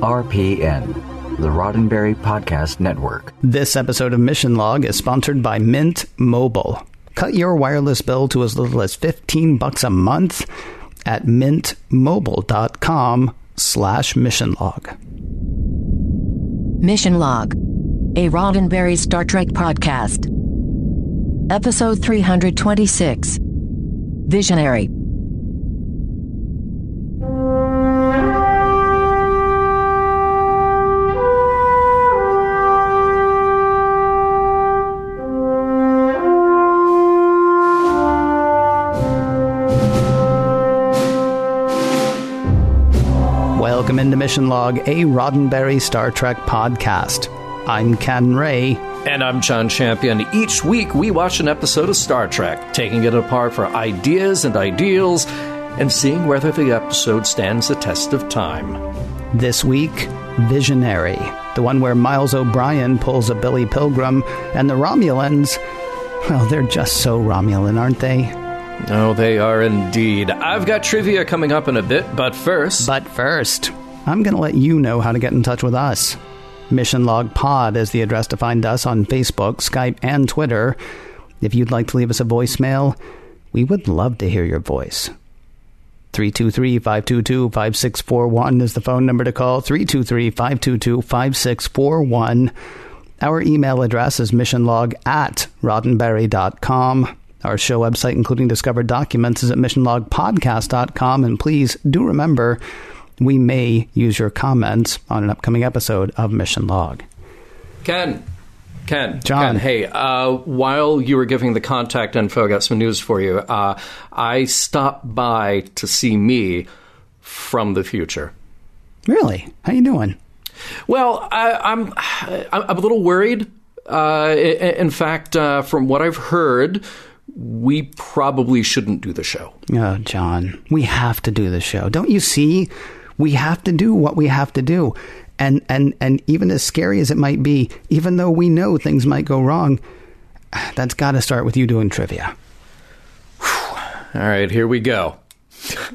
RPN, the Roddenberry Podcast Network. This episode of Mission Log is sponsored by Mint Mobile. Cut your wireless bill to as little as 15 bucks a month at mintmobile.com slash mission log. Mission Log, a Roddenberry Star Trek podcast. Episode 326 Visionary. Welcome into Mission Log, a Roddenberry Star Trek podcast. I'm Ken Ray. And I'm John Champion. Each week we watch an episode of Star Trek, taking it apart for ideas and ideals and seeing whether the episode stands the test of time. This week, Visionary, the one where Miles O'Brien pulls a Billy Pilgrim, and the Romulans, well, they're just so Romulan, aren't they? Oh, they are indeed. I've got trivia coming up in a bit, but first. But first, I'm going to let you know how to get in touch with us. Mission Log Pod is the address to find us on Facebook, Skype, and Twitter. If you'd like to leave us a voicemail, we would love to hear your voice. 323 522 5641 is the phone number to call. 323 522 5641. Our email address is missionlog at roddenberry.com. Our show website, including discovered documents, is at missionlogpodcast.com. And please do remember, we may use your comments on an upcoming episode of Mission Log. Ken. Ken. John. Ken, hey, uh, while you were giving the contact info, I got some news for you. Uh, I stopped by to see me from the future. Really? How you doing? Well, I, I'm I'm a little worried. Uh, in fact, uh, from what I've heard, we probably shouldn't do the show. Oh, John, we have to do the show. Don't you see? We have to do what we have to do. And and and even as scary as it might be, even though we know things might go wrong, that's got to start with you doing trivia. All right, here we go.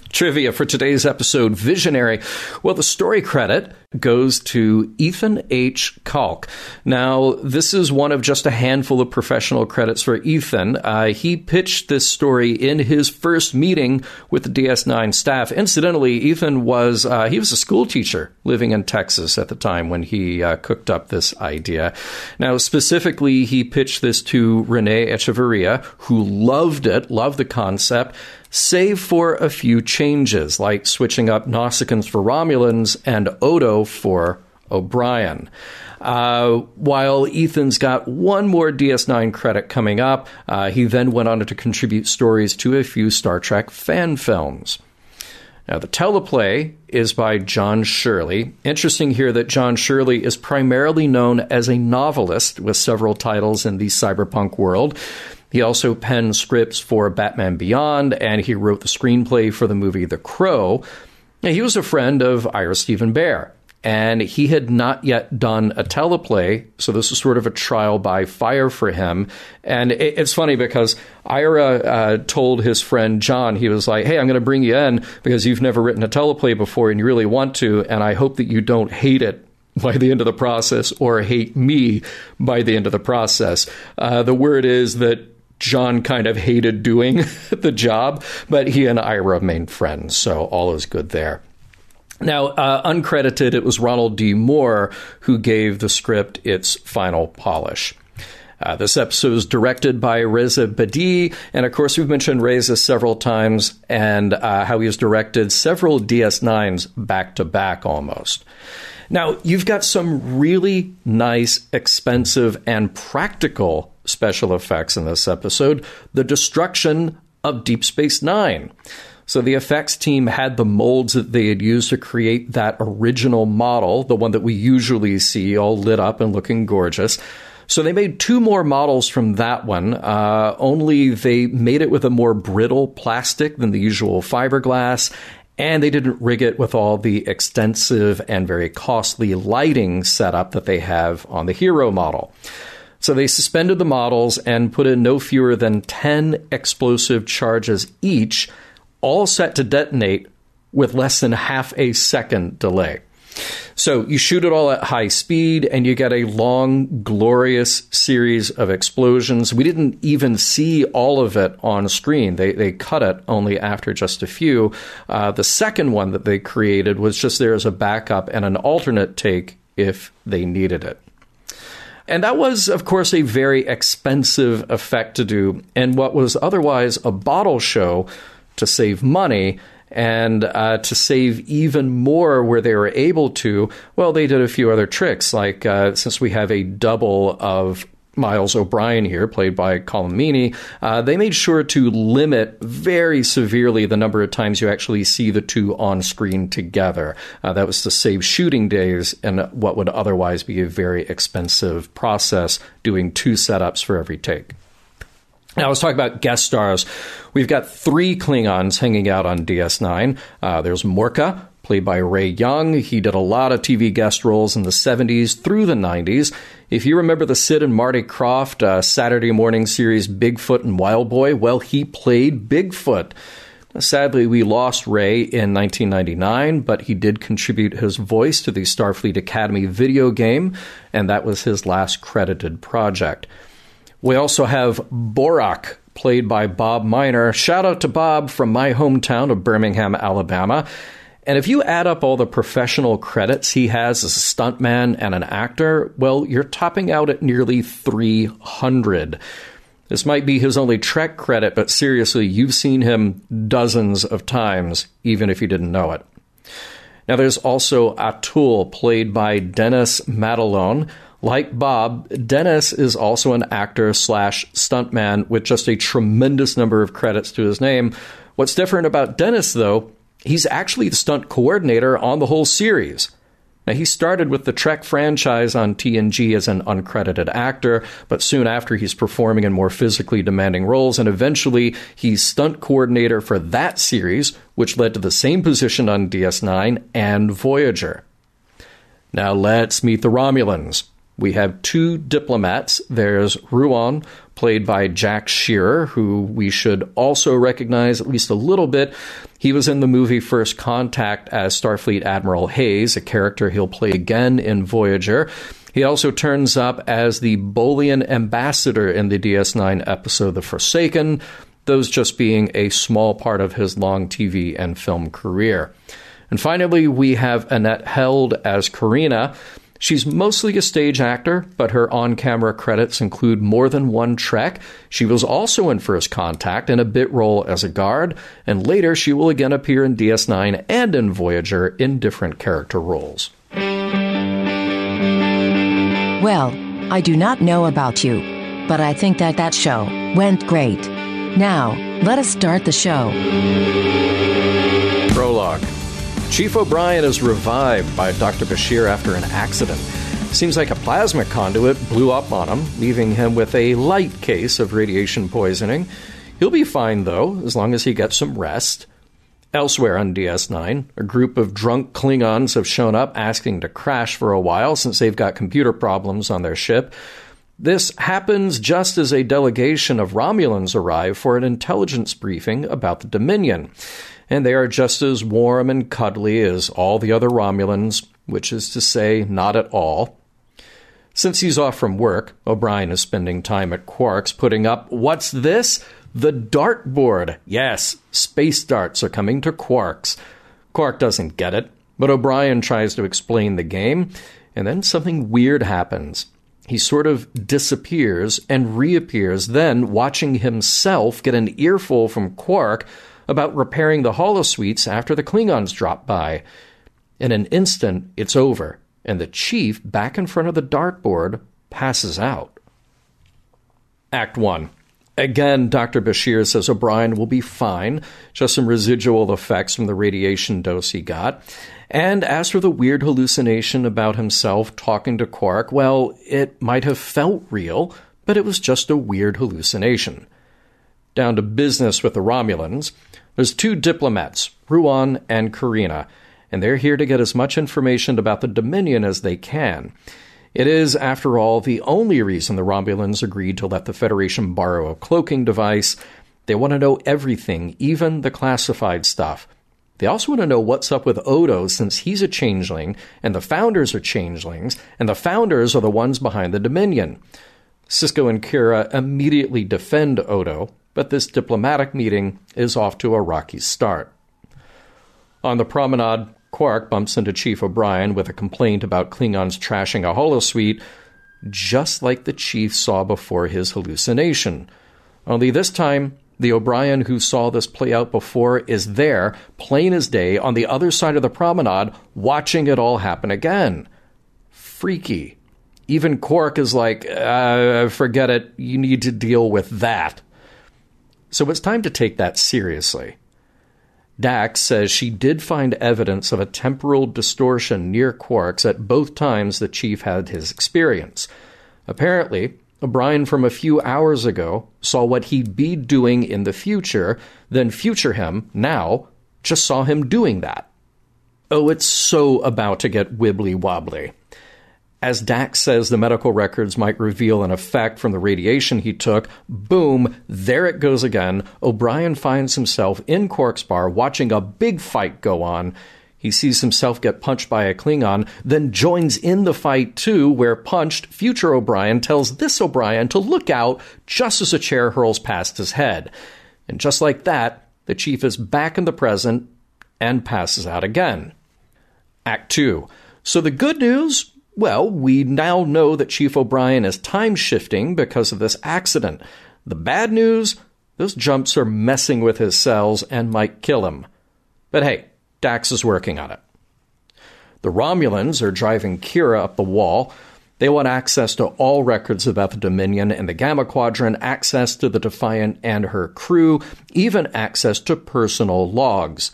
Trivia for today's episode Visionary. Well, the story credit goes to Ethan H. Calk. Now, this is one of just a handful of professional credits for Ethan. Uh, he pitched this story in his first meeting with the DS9 staff. Incidentally, Ethan was uh, he was a school teacher living in Texas at the time when he uh, cooked up this idea. Now, specifically, he pitched this to Renee Echevarria, who loved it, loved the concept save for a few changes, like switching up Nausicaans for Romulans and Odo for O'Brien. Uh, while Ethan's got one more DS9 credit coming up, uh, he then went on to contribute stories to a few Star Trek fan films. Now, the teleplay is by John Shirley. Interesting here that John Shirley is primarily known as a novelist with several titles in the cyberpunk world. He also penned scripts for Batman Beyond, and he wrote the screenplay for the movie The Crow. He was a friend of Ira Steven Behr, and he had not yet done a teleplay, so this was sort of a trial by fire for him. And it, it's funny because Ira uh, told his friend John, he was like, "Hey, I'm going to bring you in because you've never written a teleplay before, and you really want to, and I hope that you don't hate it." By the end of the process, or hate me by the end of the process. Uh, the word is that John kind of hated doing the job, but he and Ira remained friends, so all is good there. Now, uh, uncredited, it was Ronald D. Moore who gave the script its final polish. Uh, this episode was directed by Reza Badiyi, and of course, we've mentioned Reza several times and uh, how he has directed several DS9s back to back almost. Now, you've got some really nice, expensive, and practical special effects in this episode the destruction of Deep Space Nine. So the effects team had the molds that they had used to create that original model, the one that we usually see all lit up and looking gorgeous. So they made two more models from that one, uh, only they made it with a more brittle plastic than the usual fiberglass, and they didn't rig it with all the extensive and very costly lighting setup that they have on the Hero model. So they suspended the models and put in no fewer than 10 explosive charges each, all set to detonate with less than half a second delay. So you shoot it all at high speed and you get a long, glorious series of explosions. We didn't even see all of it on screen. They, they cut it only after just a few. Uh, the second one that they created was just there as a backup and an alternate take if they needed it. And that was, of course, a very expensive effect to do. And what was otherwise a bottle show to save money and uh, to save even more where they were able to, well, they did a few other tricks. Like uh, since we have a double of Miles O'Brien here, played by Colm Meaney, uh, they made sure to limit very severely the number of times you actually see the two on screen together. Uh, that was to save shooting days and what would otherwise be a very expensive process doing two setups for every take. Now, let's talk about guest stars. We've got three Klingons hanging out on DS9. Uh, there's Morka, played by Ray Young. He did a lot of TV guest roles in the 70s through the 90s. If you remember the Sid and Marty Krofft uh, Saturday morning series Bigfoot and Wild Boy, well, he played Bigfoot. Sadly, we lost Ray in 1999, but he did contribute his voice to the Starfleet Academy video game, and that was his last credited project. We also have Borak, played by Bob Minor. Shout out to Bob from my hometown of Birmingham, Alabama. And if you add up all the professional credits he has as a stuntman and an actor, well, you're topping out at nearly 300. This might be his only Trek credit, but seriously, you've seen him dozens of times, even if you didn't know it. Now, there's also Atul, played by Dennis Madalone. Like Bob, Dennis is also an actor slash stuntman with just a tremendous number of credits to his name. What's different about Dennis, though, he's actually the stunt coordinator on the whole series. Now, he started with the Trek franchise on TNG as an uncredited actor, but soon after he's performing in more physically demanding roles, and eventually he's stunt coordinator for that series, which led to the same position on DS9 and Voyager. Now, let's meet the Romulans. We have two diplomats. There's Ruwon, played by Jack Shearer, who we should also recognize at least a little bit. He was in the movie First Contact as Starfleet Admiral Hayes, a character he'll play again in Voyager. He also turns up as the Bolian ambassador in the DS9 episode The Forsaken, those just being a small part of his long TV and film career. And finally, we have Annette Helde as Karina. She's mostly a stage actor, but her on camera credits include more than one Trek. She was also in First Contact in a bit role as a guard, and later she will again appear in DS9 and in Voyager in different character roles. Well, I do not know about you, but I think that that show went great. Now, let us start the show. Chief O'Brien is revived by Dr. Bashir after an accident. Seems like a plasma conduit blew up on him, leaving him with a light case of radiation poisoning. He'll be fine, though, as long as he gets some rest. Elsewhere on DS9, a group of drunk Klingons have shown up asking to crash for a while since they've got computer problems on their ship. This happens just as a delegation of Romulans arrive for an intelligence briefing about the Dominion and they are just as warm and cuddly as all the other Romulans, which is to say, not at all. Since he's off from work, O'Brien is spending time at Quark's putting up what's this? The dartboard. Yes, space darts are coming to Quark's. Quark doesn't get it, but O'Brien tries to explain the game, and then something weird happens. He sort of disappears and reappears, then watching himself get an earful from Quark about repairing the holosuites after the Klingons drop by. In an instant, it's over, and the chief, back in front of the dartboard, passes out. Act 1. Again, Dr. Bashir says O'Brien will be fine, just some residual effects from the radiation dose he got. And as for the weird hallucination about himself talking to Quark, well, it might have felt real, but it was just a weird hallucination. Down to business with the Romulans. There's two diplomats, Ruwon and Karina, and they're here to get as much information about the Dominion as they can. It is, after all, the only reason the Romulans agreed to let the Federation borrow a cloaking device. They want to know everything, even the classified stuff. They also want to know what's up with Odo since he's a changeling and the founders are changelings, and the founders are the ones behind the Dominion. Sisko and Kira immediately defend Odo, but this diplomatic meeting is off to a rocky start. On the promenade, Quark bumps into Chief O'Brien with a complaint about Klingons trashing a holosuite, just like the Chief saw before his hallucination. Only this time, the O'Brien who saw this play out before is there, plain as day, on the other side of the promenade, watching it all happen again. Freaky. Even Quark is like, uh, forget it, you need to deal with that. So it's time to take that seriously. Dax says she did find evidence of a temporal distortion near quarks at both times the chief had his experience. Apparently, O'Brien from a few hours ago saw what he'd be doing in the future, then future him, now, just saw him doing that. Oh, it's so about to get wibbly wobbly. As Dax says the medical records might reveal an effect from the radiation he took, boom, there it goes again. O'Brien finds himself in Quark's bar watching a big fight go on. He sees himself get punched by a Klingon, then joins in the fight too, where punched, future O'Brien tells this O'Brien to look out just as a chair hurls past his head. And just like that, the chief is back in the present and passes out again. Act 2. So the good news well, we now know that Chief O'Brien is time shifting because of this accident. The bad news those jumps are messing with his cells and might kill him. But hey, Dax is working on it. The Romulans are driving Kira up the wall. They want access to all records about the Dominion and the Gamma Quadrant, access to the Defiant and her crew, even access to personal logs.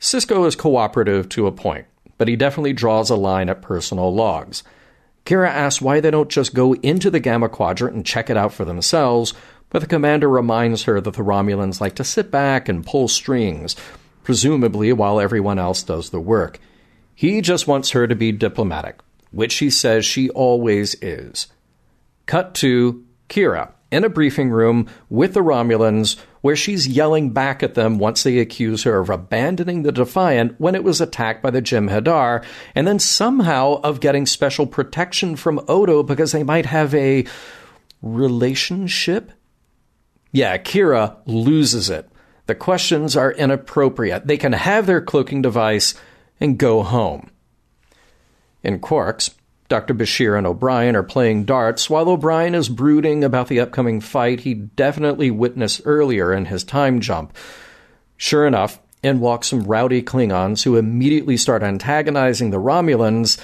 Sisko is cooperative to a point but he definitely draws a line at personal logs. Kira asks why they don't just go into the Gamma Quadrant and check it out for themselves, but the commander reminds her that the Romulans like to sit back and pull strings, presumably while everyone else does the work. He just wants her to be diplomatic, which she says she always is. Cut to Kira in a briefing room with the Romulans where she's yelling back at them once they accuse her of abandoning the Defiant when it was attacked by the Jem'Hadar, and then somehow of getting special protection from Odo because they might have a relationship? Yeah, Kira loses it. The questions are inappropriate. They can have their cloaking device and go home. In Quarks, Dr. Bashir and O'Brien are playing darts while O'Brien is brooding about the upcoming fight he definitely witnessed earlier in his time jump. Sure enough, in walk some rowdy Klingons who immediately start antagonizing the Romulans.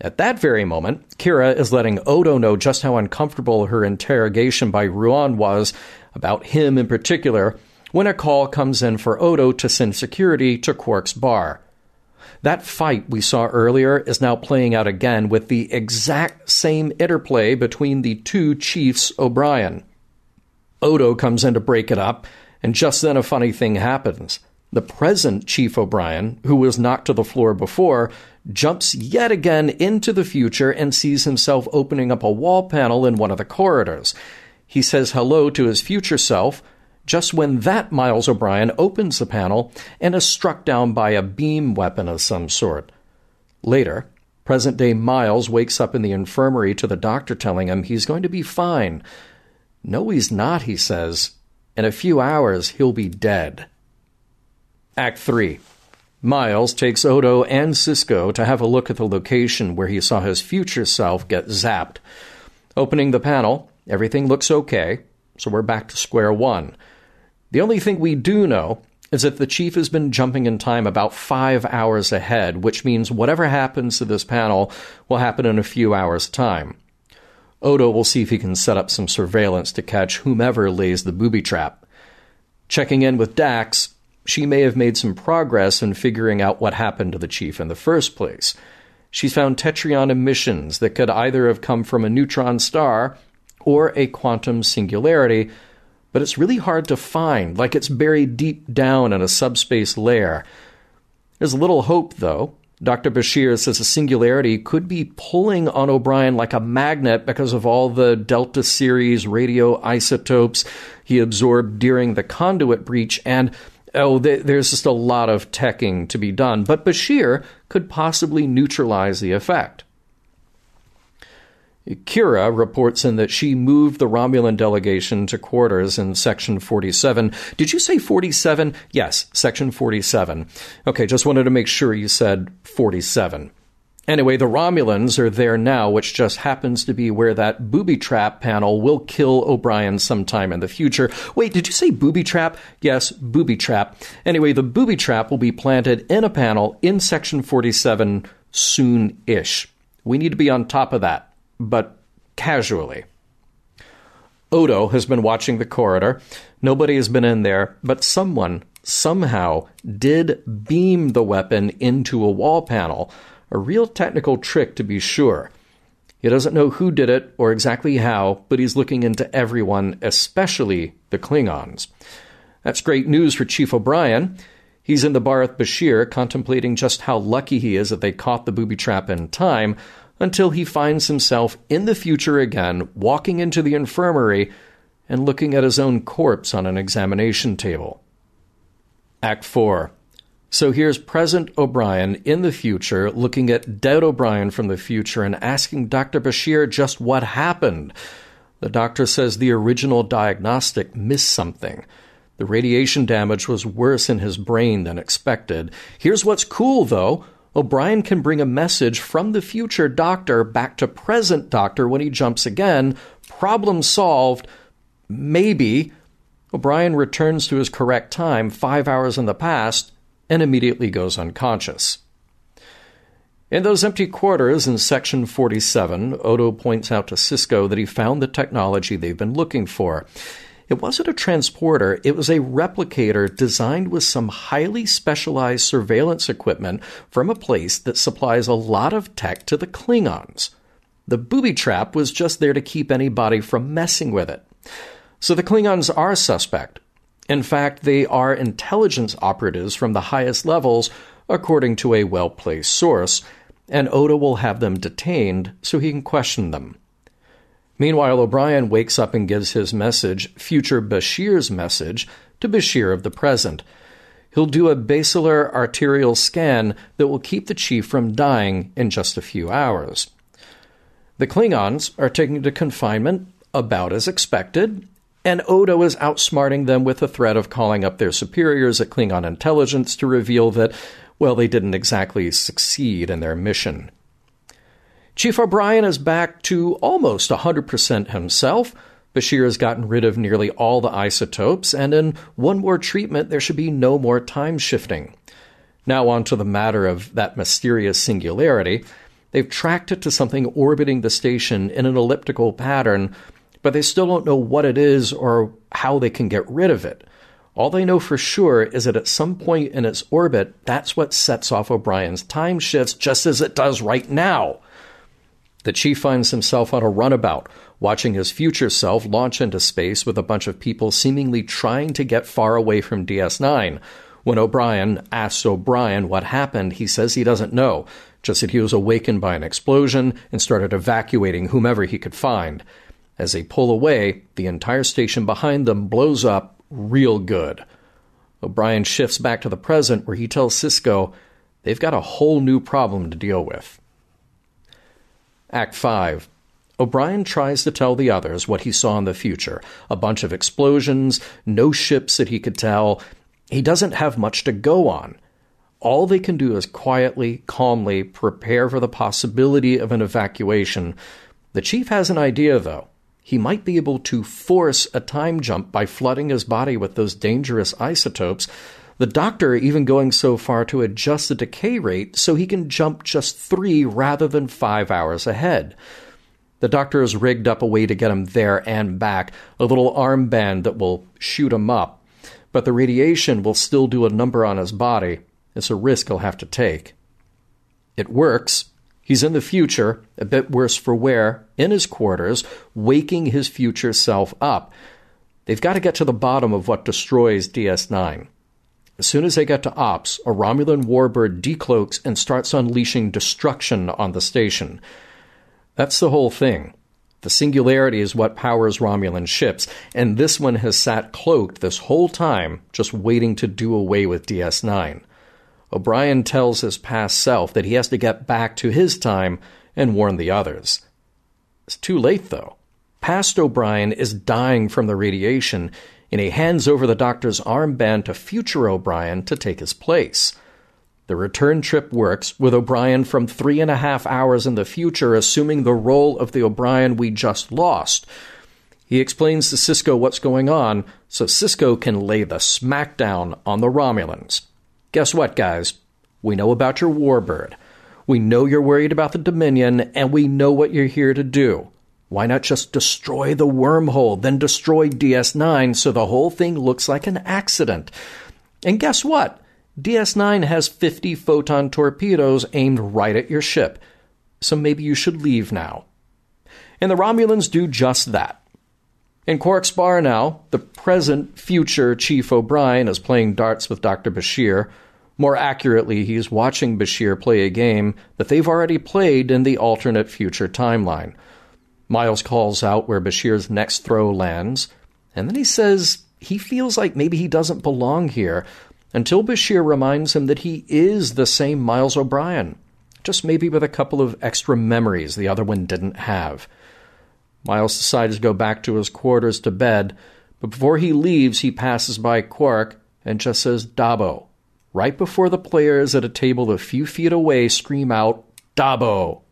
At that very moment, Kira is letting Odo know just how uncomfortable her interrogation by Ruwon was about him in particular when a call comes in for Odo to send security to Quark's bar. That fight we saw earlier is now playing out again with the exact same interplay between the two chiefs O'Brien. Odo comes in to break it up, and just then a funny thing happens. The present Chief O'Brien, who was knocked to the floor before, jumps yet again into the future and sees himself opening up a wall panel in one of the corridors. He says hello to his future self, just when that Miles O'Brien opens the panel and is struck down by a beam weapon of some sort. Later, present day Miles wakes up in the infirmary to the doctor telling him he's going to be fine. No, he's not, he says. In a few hours, he'll be dead. Act 3 Miles takes Odo and Sisko to have a look at the location where he saw his future self get zapped. Opening the panel, everything looks okay, so we're back to square one. The only thing we do know is that the chief has been jumping in time about five hours ahead, which means whatever happens to this panel will happen in a few hours' time. Odo will see if he can set up some surveillance to catch whomever lays the booby trap. Checking in with Dax, she may have made some progress in figuring out what happened to the chief in the first place. She's found Tetryon emissions that could either have come from a neutron star or a quantum singularity but it's really hard to find, like it's buried deep down in a subspace layer. There's little hope, though. Dr. Bashir says a singularity could be pulling on O'Brien like a magnet because of all the Delta series radioisotopes he absorbed during the conduit breach, and Oh, there's just a lot of teching to be done, but Bashir could possibly neutralize the effect. Kira reports in that she moved the Romulan delegation to quarters in Section 47. Did you say 47? Yes, Section 47. Okay, just wanted to make sure you said 47. Anyway, the Romulans are there now, which just happens to be where that booby trap panel will kill O'Brien sometime in the future. Wait, did you say booby trap? Yes, booby trap. Anyway, the booby trap will be planted in a panel in Section 47 soon ish. We need to be on top of that but casually. Odo has been watching the corridor. Nobody has been in there, but someone somehow did beam the weapon into a wall panel. A real technical trick, to be sure. He doesn't know who did it or exactly how, but he's looking into everyone, especially the Klingons. That's great news for Chief O'Brien. He's in the bar with Bashir, contemplating just how lucky he is that they caught the booby trap in time, until he finds himself in the future again, walking into the infirmary and looking at his own corpse on an examination table. Act 4. So here's present O'Brien in the future looking at dead O'Brien from the future and asking Dr. Bashir just what happened. The doctor says the original diagnostic missed something. The radiation damage was worse in his brain than expected. Here's what's cool, though O'Brien can bring a message from the future doctor back to present doctor when he jumps again. Problem solved. Maybe. O'Brien returns to his correct time, five hours in the past, and immediately goes unconscious. In those empty quarters in Section 47, Odo points out to Sisko that he found the technology they've been looking for. It wasn't a transporter, it was a replicator designed with some highly specialized surveillance equipment from a place that supplies a lot of tech to the Klingons. The booby trap was just there to keep anybody from messing with it. So the Klingons are suspect. In fact, they are intelligence operatives from the highest levels, according to a well placed source, and Odo will have them detained so he can question them. Meanwhile, O'Brien wakes up and gives his message, future Bashir's message, to Bashir of the present. He'll do a basilar arterial scan that will keep the chief from dying in just a few hours. The Klingons are taken to confinement about as expected, and Odo is outsmarting them with the threat of calling up their superiors at Klingon intelligence to reveal that, well, they didn't exactly succeed in their mission. Chief O'Brien is back to almost 100% himself. Bashir has gotten rid of nearly all the isotopes, and in one more treatment, there should be no more time shifting. Now, on to the matter of that mysterious singularity. They've tracked it to something orbiting the station in an elliptical pattern, but they still don't know what it is or how they can get rid of it. All they know for sure is that at some point in its orbit, that's what sets off O'Brien's time shifts, just as it does right now. The chief finds himself on a runabout, watching his future self launch into space with a bunch of people seemingly trying to get far away from DS9. When O'Brien asks O'Brien what happened, he says he doesn't know, just that he was awakened by an explosion and started evacuating whomever he could find. As they pull away, the entire station behind them blows up real good. O'Brien shifts back to the present where he tells Sisko they've got a whole new problem to deal with. Act 5. O'Brien tries to tell the others what he saw in the future a bunch of explosions, no ships that he could tell. He doesn't have much to go on. All they can do is quietly, calmly prepare for the possibility of an evacuation. The chief has an idea, though. He might be able to force a time jump by flooding his body with those dangerous isotopes the doctor even going so far to adjust the decay rate so he can jump just three rather than five hours ahead. The doctor has rigged up a way to get him there and back, a little armband that will shoot him up. But the radiation will still do a number on his body. It's a risk he'll have to take. It works. He's in the future, a bit worse for wear, in his quarters, waking his future self up. They've got to get to the bottom of what destroys DS9. As soon as they get to Ops, a Romulan warbird decloaks and starts unleashing destruction on the station. That's the whole thing. The singularity is what powers Romulan ships, and this one has sat cloaked this whole time, just waiting to do away with DS9. O'Brien tells his past self that he has to get back to his time and warn the others. It's too late, though. Past O'Brien is dying from the radiation, and he hands over the doctor's armband to future O'Brien to take his place. The return trip works, with O'Brien from three and a half hours in the future assuming the role of the O'Brien we just lost. He explains to Sisko what's going on so Sisko can lay the smackdown on the Romulans. Guess what, guys? We know about your warbird. We know you're worried about the Dominion, and we know what you're here to do. Why not just destroy the wormhole, then destroy DS9 so the whole thing looks like an accident? And guess what? DS9 has 50 photon torpedoes aimed right at your ship, so maybe you should leave now. And the Romulans do just that. In Quark's bar now, the present future Chief O'Brien is playing darts with Dr. Bashir. More accurately, he's watching Bashir play a game that they've already played in the alternate future timeline. Miles calls out where Bashir's next throw lands, and then he says he feels like maybe he doesn't belong here, until Bashir reminds him that he is the same Miles O'Brien, just maybe with a couple of extra memories the other one didn't have. Miles decides to go back to his quarters to bed, but before he leaves, he passes by Quark and just says Dabo. Right before the players at a table a few feet away scream out, Dabo.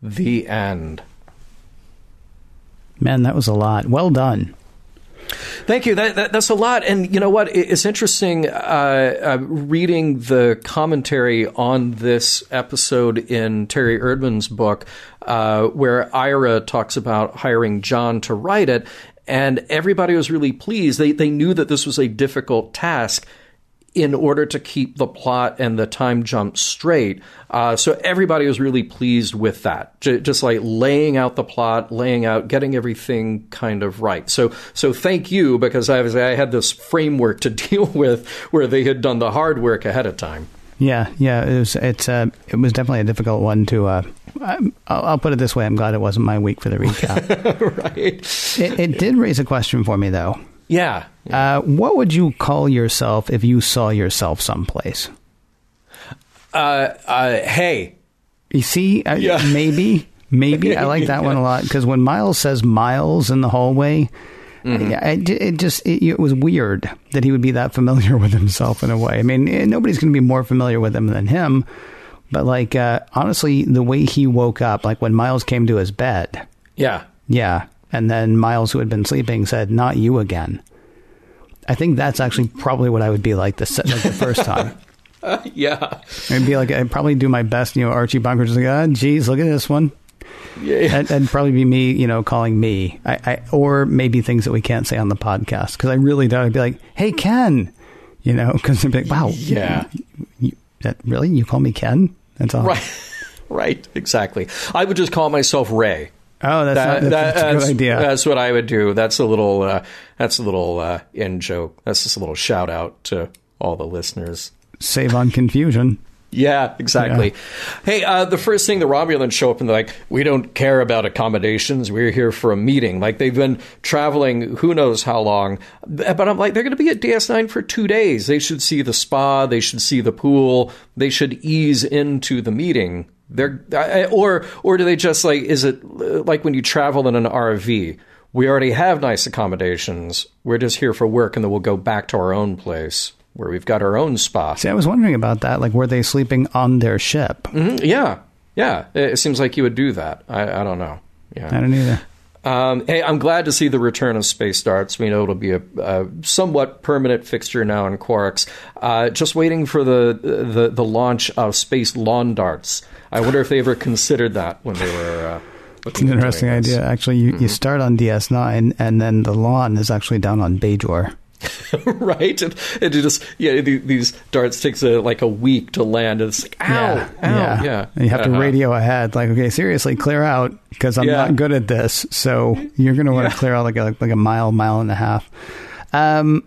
The end. Man, that was a lot. Well done. Thank you. That, that, that's a lot. And you know what? It's interesting uh, uh, reading the commentary on this episode in Terry Erdmann's book, uh, where Ira talks about hiring John to write it. And everybody was really pleased. They, they knew that this was a difficult task in order to keep the plot and the time jump straight. Uh, so everybody was really pleased with that, J- just like laying out the plot, laying out, getting everything kind of right. So, so thank you because I was I had this framework to deal with where they had done the hard work ahead of time. Yeah, yeah, it was it's uh, it was definitely a difficult one to. Uh, I'll, I'll put it this way: I'm glad it wasn't my week for the recap. right. It, it did raise a question for me, though. Yeah. Uh, what would you call yourself if you saw yourself someplace? Uh, uh, hey. You see, uh, Yeah. maybe, maybe I like that one a lot because when Miles says Miles in the hallway, Mm-hmm. I- I- it just it, it was weird that he would be that familiar with himself in a way. I mean, eh, nobody's going to be more familiar with him than him, but like uh, honestly, the way he woke up, like when Miles came to his bed, Yeah. yeah, and then Miles, who had been sleeping, said, "Not you again." I think that's actually probably what I would be like the like the first time. Yeah. I'd be like, I'd probably do my best, you know, Archie Bunker, just like, ah, geez, look at this one. Yeah. That'd, that'd probably be me, you know, calling me, I, I or maybe things that we can't say on the podcast because I really don't. I'd be like, "Hey, Ken," you know, because I'd be like, "Wow, Yeah. you, that really you call me Ken?" That's all. Right. Right. Exactly. I would just call myself Ray. Oh, that's, That- not, that's, that- that's a good idea. That's what I would do. That's a little. Uh, that's a little uh, in joke. That's just a little shout out to all the listeners. Save on confusion. Yeah, exactly. Hey, uh, the first thing the Romulans show up and they're like, "We don't care about accommodations. We're here for a meeting." Like they've been traveling, who knows how long. But I'm like, they're going to be at DS9 for two days. They should see the spa. They should see the pool. They should ease into the meeting. They're or or do they just like? Is it like when you travel in an RV? We already have nice accommodations. We're just here for work, and then we'll go back to our own place where we've got our own spa. See, I was wondering about that. Like, were they sleeping on their ship? Mhm, Yeah, yeah. It, it seems like you would do that. I, I don't know. Yeah, I don't either. Um, hey, I'm glad to see the return of space darts. We know it'll be a, a somewhat permanent fixture now in Quarks. Uh, just waiting for the, the the launch of space lawn darts. I wonder if they ever considered that when they were. Uh, It's an interesting idea. Actually, you, Mm-hmm. you start on DS9, and then the lawn is actually down on Bajor. right? And, and it just yeah, these darts takes a, like a week to land. And it's like ow, yeah, ow, yeah. And you have to Uh-huh. radio ahead, like, okay, seriously, clear out because I'm Yeah. not good at this. So you're going to want to Yeah. clear out like a, like a mile, mile and a half. Um,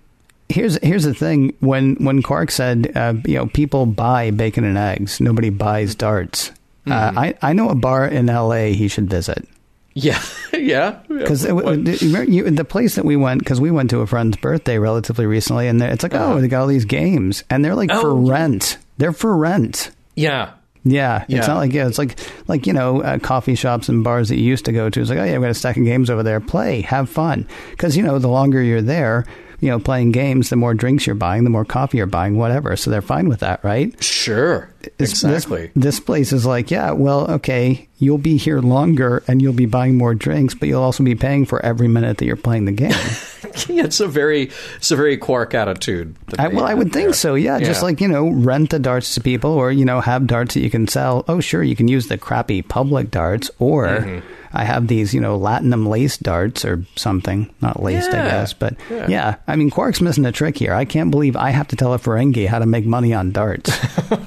here's here's the thing: when when Quark said, uh, you know, people buy bacon and eggs, nobody buys darts. Uh, Mm-hmm. I I know a bar in L.A. he should visit. Yeah, yeah. Because the place that we went, because we went to a friend's birthday relatively recently, and it's like, oh, Uh-huh. they got all these games, and they're like for Oh, yeah. rent. They're for rent. yeah, Yeah, it's Yeah. not like yeah, it's like like you know uh, coffee shops and bars that you used to go to. It's like oh yeah, I've got a stack of games over there. Play, have fun. Because you know the longer you're there, you know playing games, the more drinks you're buying, the more coffee you're buying, whatever. So they're fine with that, right? sure, exactly. This, this place is like yeah, well okay, you'll be here longer and you'll be buying more drinks, but you'll also be paying for every minute that you're playing the game. it's a very, it's a very quark attitude. I, well, I would think so. Yeah, just like you know, rent the darts to people, or you know, have darts that you can sell. Oh, sure, you can use the crappy public darts, or Mm-hmm. I have these, you know, latinum lace darts or something. Not laced, I guess, but Yeah. yeah. I mean, Quark's missing a trick here. I can't believe I have to tell a Ferengi how to make money on darts.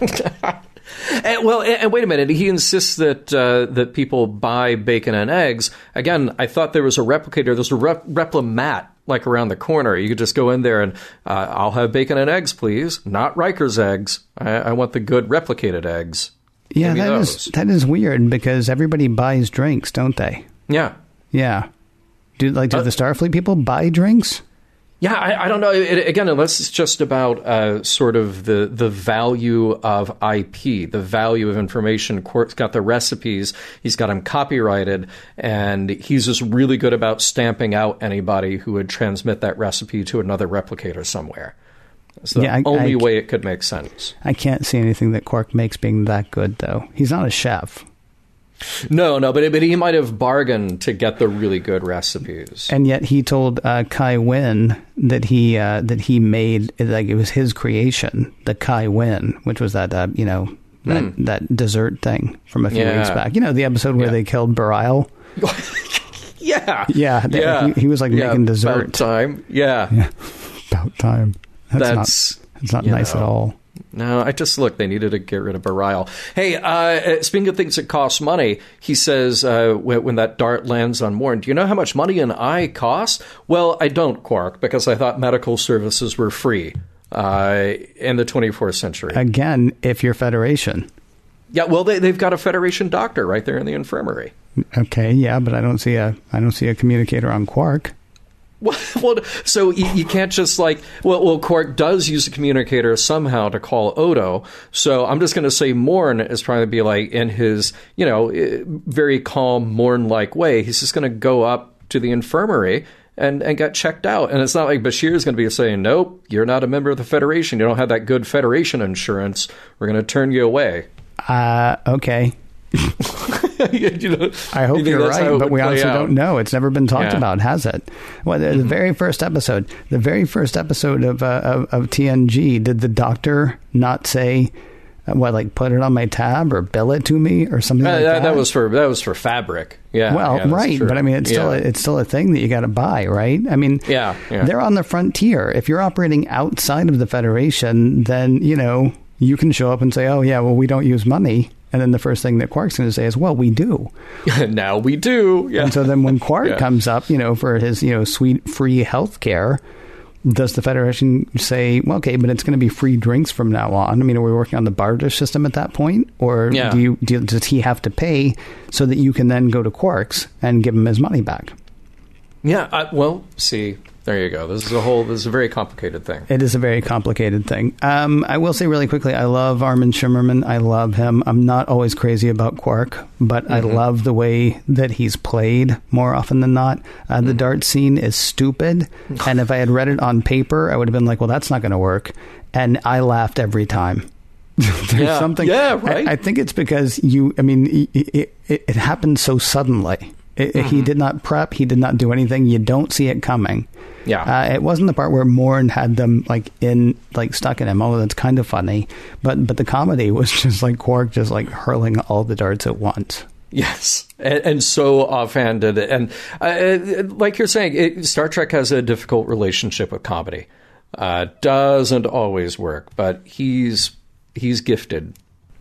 And, well, and, and wait a minute. He insists that uh, that people buy bacon and eggs. Again, I thought there was a replicator. There's a rep- replimat like around the corner. You could just go in there and uh, I'll have bacon and eggs, please. Not Riker's eggs. I, I want the good replicated eggs. yeah, that is that is weird because everybody buys drinks, don't they? Yeah. Yeah. Do like do Uh, the Starfleet people buy drinks? Yeah, I, I don't know. It, again, unless it's just about uh, sort of the the value of IP, the value of information. Quark's got the recipes. He's got them copyrighted, and he's just really good about stamping out anybody who would transmit that recipe to another replicator somewhere. It's the Yeah, I- only I- way it could make sense. I can't see anything that Quark makes being that good, though. He's not a chef. No, no, but but he might have bargained to get the really good recipes. and yet he told uh, Kai Wynn that he uh, that he made like it was his creation, the Kai Wynn, which was that uh, you know that that dessert thing from a few. Yeah. weeks back. You know the episode where Yeah. they killed Bareil. yeah, Yeah, yeah. he- he was, like, Yeah, making about dessert. time. Yeah, About time. That's, That's, not that's not nice at all. No, I just look. They needed to get rid of Bareil. Hey, uh, uh, speaking of things that cost money, he says uh, when, when that dart lands on Morn, do you know how much money an eye costs? Well, I don't, Quark, because I thought medical services were free uh, in the 24th century. Again, if you're Federation. yeah, well, they, they've got a Federation doctor right there in the infirmary. Okay, yeah, but I don't see a I don't see a communicator on Quark. Well, so you, you can't just like well, well, Quark does use a communicator somehow to call Odo. So I'm just going to say Morn is trying to be like in his you know eh, very calm Morn like way. He's just going to go up to the infirmary and and get checked out. And it's not like Bashir is going to be saying, "Nope, you're not a member of the Federation. You don't have that good Federation insurance. We're going to turn you away." Uh, okay. you know, I hope you you're right, but we honestly out? don't know. It's never been talked Yeah. Mm-hmm. about, has it? Well, the, the very first episode, the very first episode of uh, of, of TNG, did the doctor not say uh, what, like put it on my tab or bill it to me or something Uh, like that, that? that was for that was for fabric. Yeah. well, yeah, right, true. but I mean, it's still Yeah. a, it's still a thing that you got to buy, right? I mean, Yeah, yeah. they're on the frontier. If you're operating outside of the Federation, then you know you can show up and say, "Oh yeah, well we don't use money," and then the first thing that Quark's going to say is, "Well, we do." now we do. Yeah. And so then when Quark Yeah. comes up, you know, for his, you know, sweet free health care, does the Federation say, well, okay, but it's going to be free drinks from now on? I mean, are we working on the barter system at that point? Or Yeah. do you, do, does he have to pay so that you can then go to Quark's and give him his money back? Yeah, I, well, see, there you go. This is a whole. This is a very complicated thing. It is a very complicated thing. Um, I will say really quickly, I love Armin Shimerman. I love him. I'm not always crazy about Quark, but I love the way that he's played more often than not. Uh, the dart scene is stupid, and if I had read it on paper, I would have been like, "Well, that's not going to work," and I laughed every time. There's Yeah. something. Yeah, right. I, I think it's because you. I mean, it, it, it happened so suddenly. It, Mm-hmm. He did not prep. He did not do anything. You don't see it coming. Yeah. Uh, it wasn't the part where Morn had them like in like stuck in him. Oh, that's kind of funny. But but the comedy was just like Quark just like hurling all the darts at once. Yes, and, and so offhanded, and uh, like you're saying, it, Star Trek has a difficult relationship with comedy. Uh, doesn't always work, but he's he's gifted.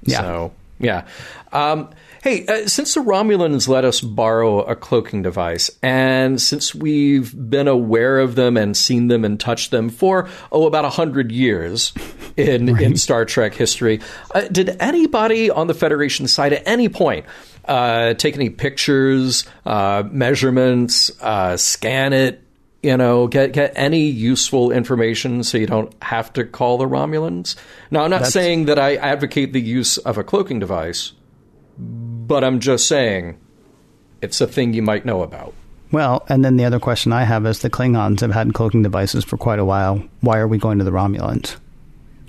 Yeah. So Yeah. Um, hey, uh, since the Romulans let us borrow a cloaking device, and since we've been aware of them and seen them and touched them for, oh, about a hundred years in, right. in Star Trek history, uh, did anybody on the Federation side at any point uh, take any pictures, uh, measurements, uh, scan it, you know, get get any useful information so you don't have to call the Romulans. Now, I'm not That's... saying that I advocate the use of a cloaking device, but I'm just saying it's a thing you might know about. Well, and then the other question I have is the Klingons have had cloaking devices for quite a while. Why are we going to the Romulans?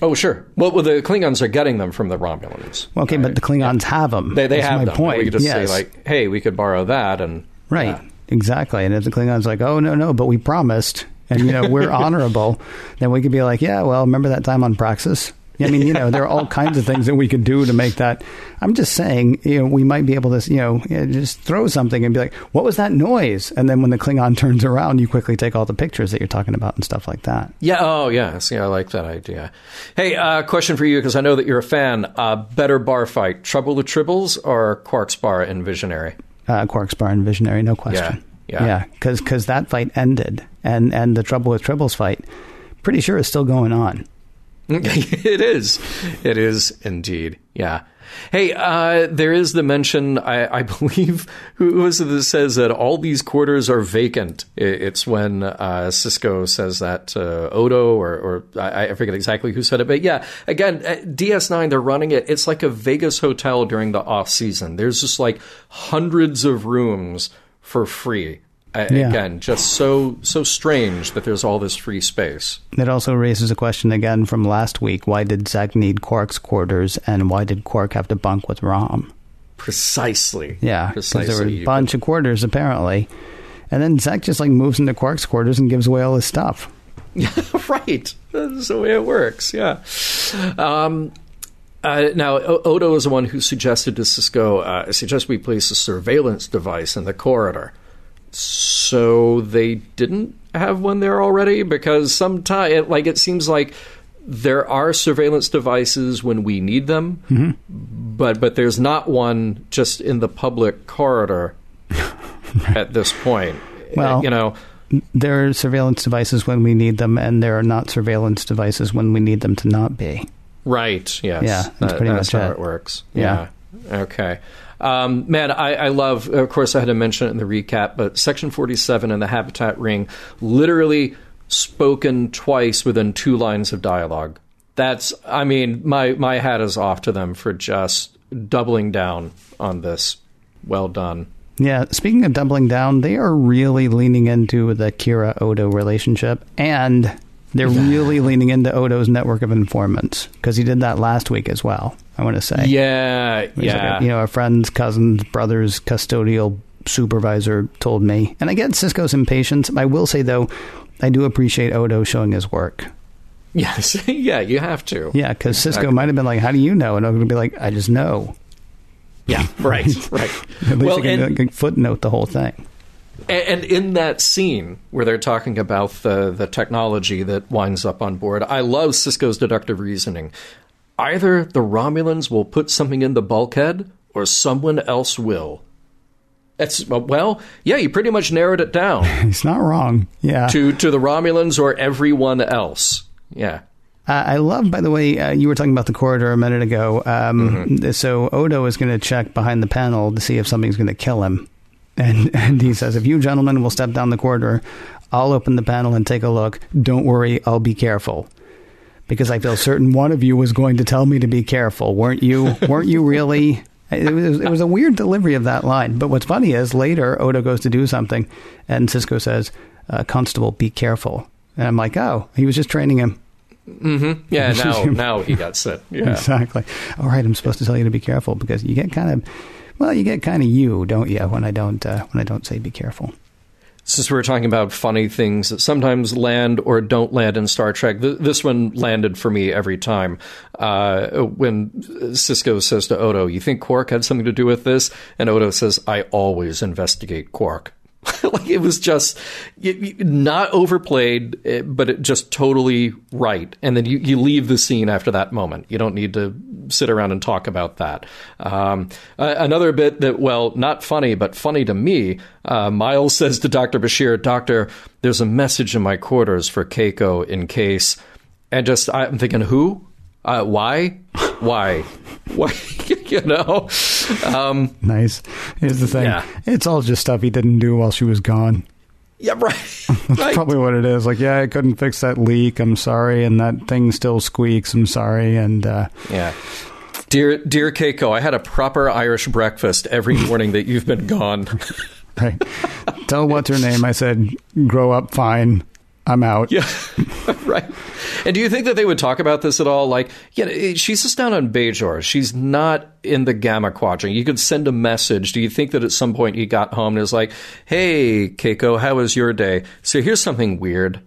Oh, sure. Well, well, the Klingons are getting them from the Romulans. Well, okay, right? but the Klingons yeah. have them. They, they That's have my them. Point. We could just yes. say like, "Hey, we could borrow that," and right. Exactly. And if the Klingon's like, oh, no, no, but we promised, and, you know, we're honorable, then we could be like, yeah, well, remember that time on Praxis? I mean, you know, there are all kinds of things that we could do to make that. I'm just saying, you know, we might be able to, you know, just throw something and be like, what was that noise? And then when the Klingon turns around, you quickly take all the pictures that you're talking about and stuff like that. Yeah. Oh, yes. Yeah, I like that idea. Hey, uh, question for you, because I know that you're a fan. Uh, better bar fight, Trouble with Tribbles or Quark's Bar and Visionary? uh, Quark's Bar and Visionary, no question. Yeah, yeah, because because that fight ended, and and the Trouble with Tribbles fight, pretty sure is still going on. it is, it is indeed. Yeah. Hey, uh, there is the mention, I, I believe, who was it that says that all these quarters are vacant? It's when uh, Sisko says that to Odo, or, or I, I, forget exactly who said it, but yeah, again, DS9, they're running it. It's like a Vegas hotel during the off season. There's just like hundreds of rooms for free yeah. again just so so strange that there's all this free space. It also raises a question again from last week. Why did Zek need quark's quarters and why did quark have to bunk with rom? Precisely. Yeah because there were a bunch of quarters apparently. And then Zek just like moves into quark's quarters and gives away all his stuff. Right. That's the way it works. Yeah. Um, uh, now, Odo is the one who suggested to Sisko, uh, suggest we place a surveillance device in the corridor. So they didn't have one there already because sometimes, like, it seems like there are surveillance devices when we need them, mm-hmm. but but there's not one just in the public corridor at this point. Well, you know, there are surveillance devices when we need them, and there are not surveillance devices when we need them to not be. Right. Yes. Yeah. That's that, pretty that's much how it. it works. Yeah. yeah. Okay. Um, man, I, I, love, of course, I had to mention it in the recap, but Section 47 and the Habitat Ring literally spoken twice within two lines of dialogue. That's, I mean, my, my hat is off to them for just doubling down on this. Well done. Yeah, speaking of doubling down, they are really leaning into the Kira Odo relationship and they're really leaning into Odo's network of informants because he did that last week as well. I want to say, yeah, yeah, like a, you know, a friend's cousin's brother's custodial supervisor told me, and I get Sisko's impatience. I will say though, I do appreciate Odo showing his work. Yes, yeah, you have to. Yeah, because Sisko might have been like, "How do you know?" And I'm going to be like, "I just know." Yeah, right, right. At least well, I can and, like, footnote the whole thing. And in that scene where they're talking about the, the technology that winds up on board, I love Sisko's deductive reasoning. Either the Romulans will put something in the bulkhead, or someone else will. It's well, yeah, you pretty much narrowed it down. He's not wrong. Yeah, to to the Romulans or everyone else. Yeah. Uh, I love, by the way, uh, you were talking about the corridor a minute ago. Um, mm-hmm. So Odo is going to check behind the panel to see if something's going to kill him. And, and he says, if you gentlemen will step down the corridor, I'll open the panel and take a look. Don't worry, I'll be careful. Because I feel certain one of you was going to tell me to be careful, weren't you? weren't you really? It was, it was a weird delivery of that line. But what's funny is later Odo goes to do something, and Sisko says, uh, "Constable, be careful." And I'm like, "Oh, he was just training him." Mm-hmm. Yeah. Now, now he got set. Yeah. Exactly. All right, I'm supposed to tell you to be careful because you get kind of well, you get kind of you, don't you? When I don't uh, when I don't say be careful. Since we are talking about funny things that sometimes land or don't land in Star Trek, th- this one landed for me every time. Uh, when Sisko says to Odo, "You think Quark had something to do with this?" and Odo says, "I always investigate Quark." like it was just not overplayed, eh, but it just totally right. And then you, you leave the scene after that moment. You don't need to sit around and talk about that. Um, another bit that, well, not funny, but funny to me. Uh, Miles says to Dr. Bashir, Doctor, there's a message in my quarters for Keiko in case. And just, I'm thinking, who? Uh, why? Why? why? you know? Um, nice. Here's the thing. Yeah. It's all just stuff he didn't do while she was gone. Yeah, right. That's right. probably what it is. Like, yeah, I couldn't fix that leak. I'm sorry, and that thing still squeaks. I'm sorry, and uh, yeah. Dear, dear Keiko, I had a proper Irish breakfast every morning that you've been gone. right. Tell what's her name. I said, grow up fine. I'm out. Yeah, right. And do you think that they would talk about this at all? Like, yeah, she's just down on Bajor. She's not in the Gamma Quadrant. You could send a message. Do you think that at some point he got home and was like, "Hey, Keiko, how was your day?" So here's something weird.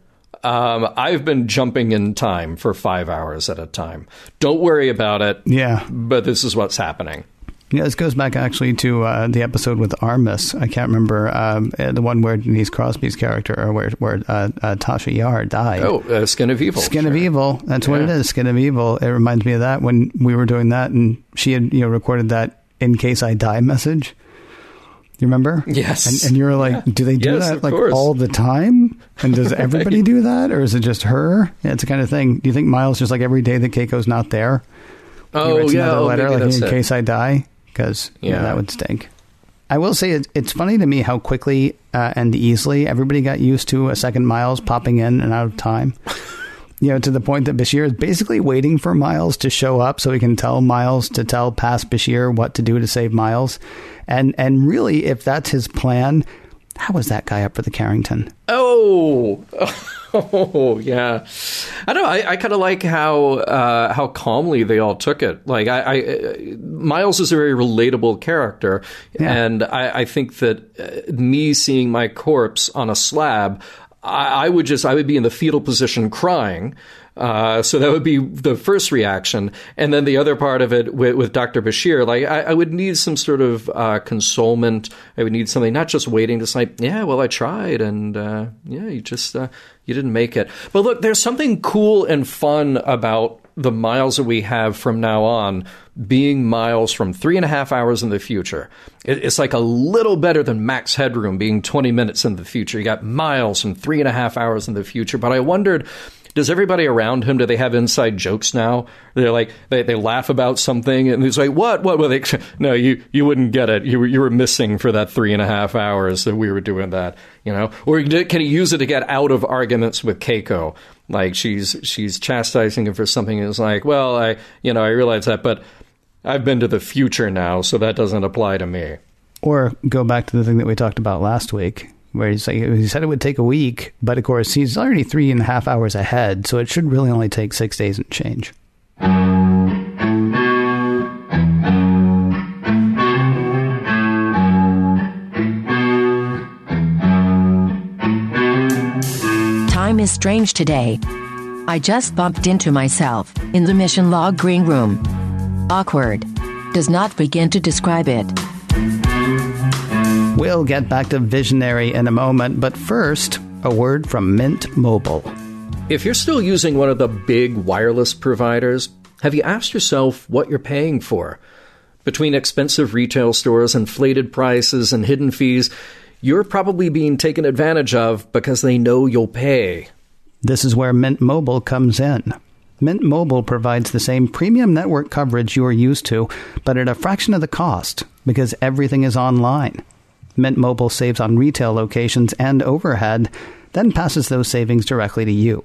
Um, I've been jumping in time for five hours at a time. Don't worry about it. Yeah. But this is what's happening. Yeah, this goes back actually to uh, the episode with Armus. I can't remember um, uh, the one where Denise Crosby's character, or where where uh, uh, Tasha Yar died. Oh, uh, Skin of Evil. Skin sure. of Evil. That's yeah. what it is. Skin of Evil. It reminds me of that when we were doing that, and she had you know recorded that "In case I die" message. You remember? Yes. And, and you were like, yeah. do they do yes, that like course. all the time? And does everybody right. do that, or is it just her? Yeah, it's the kind of thing. Do you think Miles just like every day that Keiko's not there? Oh yeah, another oh, letter like in it. case I die because yeah. that would stink. I will say it, it's funny to me how quickly uh, and easily everybody got used to a second Miles popping in and out of time. you know, to the point that Bashir is basically waiting for Miles to show up so he can tell Miles to tell past Bashir what to do to save Miles. And and really, if that's his plan, how was that guy up for the Carrington? Oh. Oh yeah, I don't. I, I kind of like how uh, how calmly they all took it. Like I, I uh, Miles is a very relatable character, yeah. and I, I, think that uh, me seeing my corpse on a slab, I, I would just I would be in the fetal position crying. Uh, so that would be the first reaction, and then the other part of it with, with Dr. Bashir, like I, I, would need some sort of uh, consolement. I would need something, not just waiting to say, "Yeah, well, I tried, and uh, yeah, you just uh, you didn't make it." But look, there's something cool and fun about the miles that we have from now on being miles from three and a half hours in the future. It's like a little better than max headroom being 20 minutes in the future. You got miles from three and a half hours in the future. But I wondered does everybody around him do they have inside jokes now? They're like they, they laugh about something and he's like, "What? What?" Well, they no, you you wouldn't get it. You were you were missing for that three and a half hours that we were doing that. You know, or can he use it to get out of arguments with Keiko? Like she's she's chastising him for something. And it's like, well, I you know I realize that, but I've been to the future now, so that doesn't apply to me. Or go back to the thing that we talked about last week where he's like, he said it would take a week, but of course he's already three and a half hours ahead, so it should really only take six days and change. Time is strange today. I just bumped into myself in the mission log green room. Awkward. Does not begin to describe it. We'll get back to Visionary in a moment, but first, a word from Mint Mobile. If you're still using one of the big wireless providers, have you asked yourself what you're paying for? Between expensive retail stores, inflated prices, and hidden fees, you're probably being taken advantage of because they know you'll pay. This is where Mint Mobile comes in. Mint Mobile provides the same premium network coverage you're used to, but at a fraction of the cost because everything is online. Mint Mobile saves on retail locations and overhead, then passes those savings directly to you.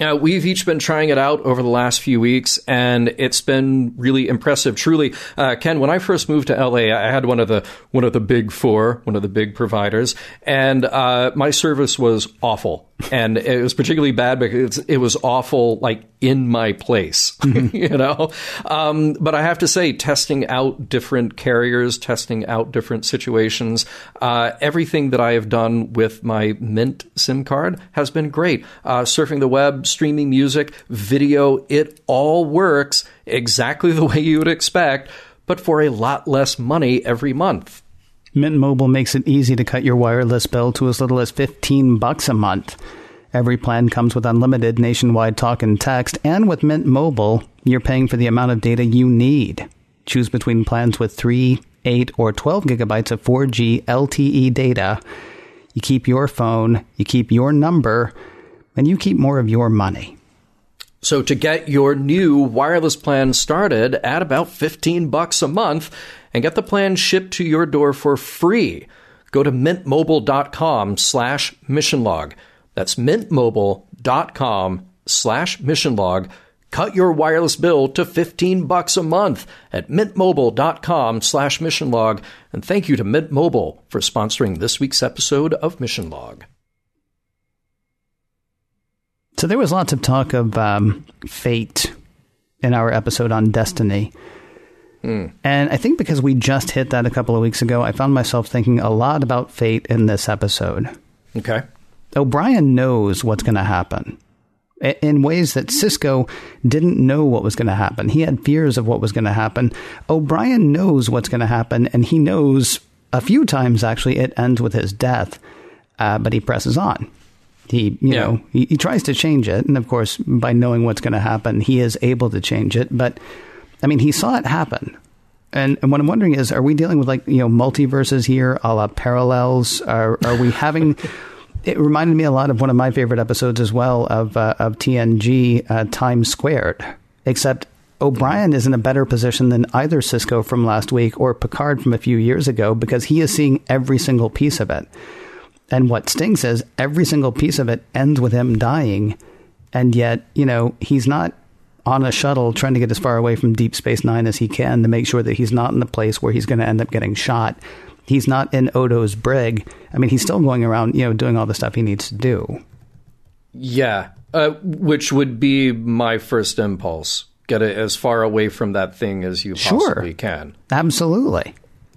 Uh, we've each been trying it out over the last few weeks, and it's been really impressive. Truly, uh, Ken, when I first moved to LA, I had one of the one of the big four, one of the big providers, and uh, my service was awful and it was particularly bad because it was awful like in my place mm-hmm. you know? Um, but i have to say testing out different carriers testing out different situations uh, everything that i have done with my mint sim card has been great. Uh, surfing the web streaming music video it all works exactly the way you would expect but for a lot less money every month Mint Mobile makes it easy to cut your wireless bill to as little as 15 bucks a month. Every plan comes with unlimited nationwide talk and text, and with Mint Mobile, you're paying for the amount of data you need. Choose between plans with 3, 8, or 12 gigabytes of 4G LTE data. You keep your phone, you keep your number, and you keep more of your money. So to get your new wireless plan started at about 15 bucks a month and get the plan shipped to your door for free, go to mintmobile.com slash missionlog. That's mintmobile.com slash missionlog. Cut your wireless bill to 15 bucks a month at mintmobile.com slash missionlog. And thank you to Mint Mobile for sponsoring this week's episode of Mission Log. So there was lots of talk of um, fate in our episode on Destiny. Mm. And I think because we just hit that a couple of weeks ago, I found myself thinking a lot about fate in this episode. Okay. O'Brien knows what's going to happen in ways that Sisko didn't know what was going to happen. He had fears of what was going to happen. O'Brien knows what's going to happen, and he knows a few times actually it ends with his death, uh, but he presses on. He, you yeah. know, he, he tries to change it, and of course, by knowing what's going to happen, he is able to change it. But I mean, he saw it happen. And, and what I'm wondering is, are we dealing with like you know multiverses here, a la parallels? Are are we having? it reminded me a lot of one of my favorite episodes as well of uh, of TNG, uh, Time Squared. Except O'Brien is in a better position than either Sisko from last week or Picard from a few years ago because he is seeing every single piece of it. And what stings is every single piece of it ends with him dying. And yet, you know, he's not on a shuttle trying to get as far away from Deep Space Nine as he can to make sure that he's not in the place where he's going to end up getting shot. He's not in Odo's brig. I mean, he's still going around, you know, doing all the stuff he needs to do. Yeah, uh, which would be my first impulse. Get it as far away from that thing as you possibly sure. can. Absolutely.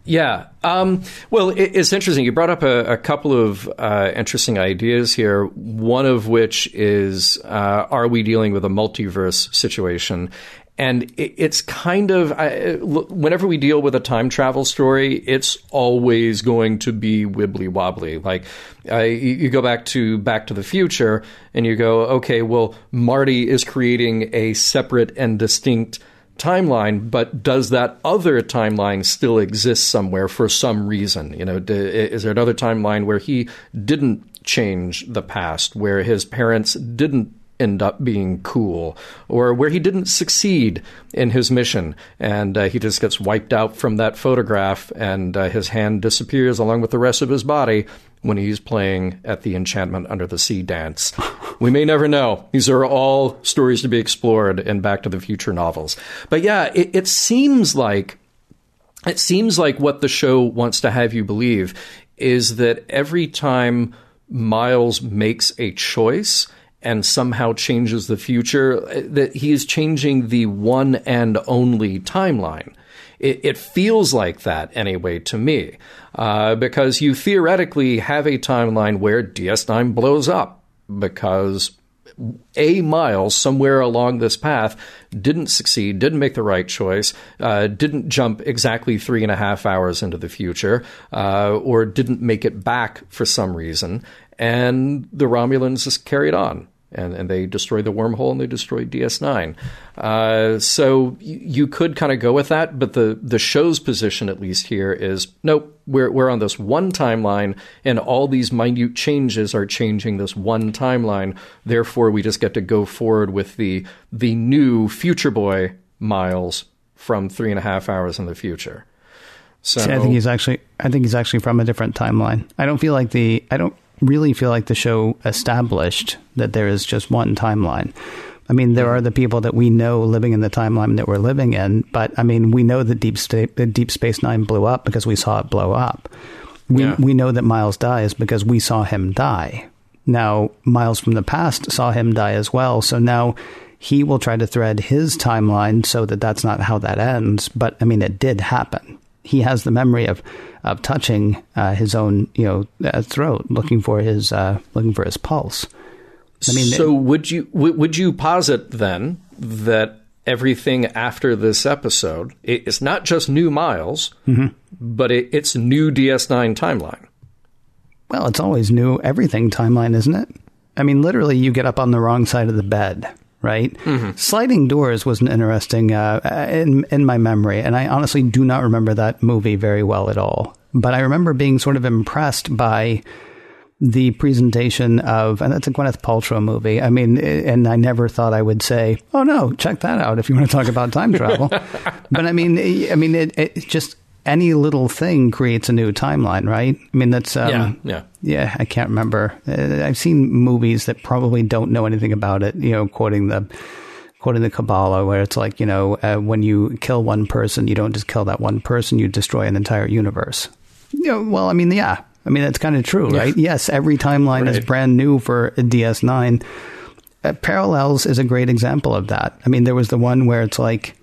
Yeah. Um, well, it, it's interesting. You brought up a, a couple of uh, interesting ideas here. One of which is, uh, are we dealing with a multiverse situation? And it, it's kind of, I, whenever we deal with a time travel story, it's always going to be wibbly wobbly. Like, uh, you, you go back to Back to the Future and you go, okay, well, Marty is creating a separate and distinct timeline, but does that other timeline still exist somewhere for some reason? You know, is there another timeline where he didn't change the past, where his parents didn't end up being cool, or where he didn't succeed in his mission and uh, he just gets wiped out from that photograph and uh, his hand disappears along with the rest of his body when he's playing at the Enchantment Under the Sea dance. we may never know. These are all stories to be explored in Back to the Future novels. But yeah, it, it seems like it seems like what the show wants to have you believe is that every time Miles makes a choice and somehow changes the future, that he is changing the one and only timeline. It, it feels like that anyway to me, uh, because you theoretically have a timeline where DS9 blows up because a Miles somewhere along this path didn't succeed, didn't make the right choice, uh, didn't jump exactly three and a half hours into the future, uh, or didn't make it back for some reason, and the Romulans just carried on and, and they destroy the wormhole and they destroy DS9. Uh, so you, you could kind of go with that, but the, the show's position, at least here, is nope, we're, we're on this one timeline, and all these minute changes are changing this one timeline. Therefore, we just get to go forward with the, the new Future Boy Miles from three and a half hours in the future. So See, I think he's actually I think he's actually from a different timeline. I don't feel like the I don't really feel like the show established that there is just one timeline. I mean, there are the people that we know living in the timeline that we're living in, but I mean, we know that Deep, Sta- Deep Space Nine blew up because we saw it blow up. We, yeah. we know that Miles dies because we saw him die. Now, Miles from the past saw him die as well, so now he will try to thread his timeline so that that's not how that ends. But I mean, it did happen. He has the memory of of touching uh, his own you know uh, throat, looking for his uh, looking for his pulse. I mean, so it, would you would you posit then that everything after this episode is not just new Miles, mm-hmm. but it, it's new DS9 timeline. Well, it's always new everything timeline, isn't it? I mean, literally, you get up on the wrong side of the bed, right? Mm-hmm. Sliding Doors was an interesting uh, in in my memory, and I honestly do not remember that movie very well at all. But I remember being sort of impressed by the presentation of, and that's a Gwyneth Paltrow movie. I mean, and I never thought I would say, "Oh no, check that out" if you want to talk about time travel. but I mean, I mean, it, it, just any little thing creates a new timeline, right? I mean, that's um, yeah, yeah, yeah. I can't remember. Uh, I've seen movies that probably don't know anything about it. You know, quoting the quoting the Kabbalah, where it's like, you know, uh, when you kill one person, you don't just kill that one person; you destroy an entire universe. You know, well, I mean, yeah, I mean, that's kind of true, right? Yeah. Yes, every timeline right. is brand new for DS9. Uh, Parallels is a great example of that. I mean, there was the one where it's like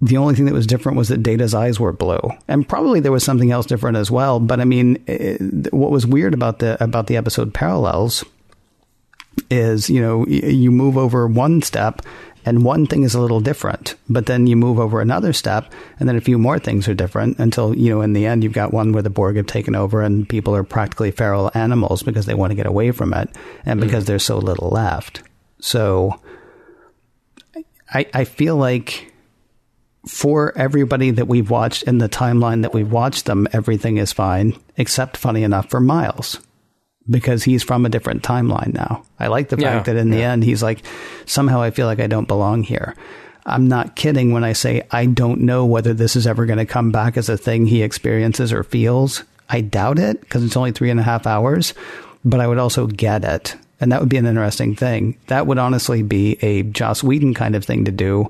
the only thing that was different was that Data's eyes were blue, and probably there was something else different as well. But I mean, it, what was weird about the about the episode Parallels is you know you move over one step and one thing is a little different, but then you move over another step, and then a few more things are different until, you know, in the end, you've got one where the Borg have taken over and people are practically feral animals because they want to get away from it and because mm. there's so little left. So I, I feel like for everybody that we've watched in the timeline that we've watched them, everything is fine, except funny enough for Miles because he's from a different timeline now. I like the fact that in yeah. the end, he's like, somehow I feel like I don't belong here. I'm not kidding when I say I don't know whether this is ever going to come back as a thing he experiences or feels. I doubt it because it's only three and a half hours, but I would also get it. And that would be an interesting thing. That would honestly be a Joss Whedon kind of thing to do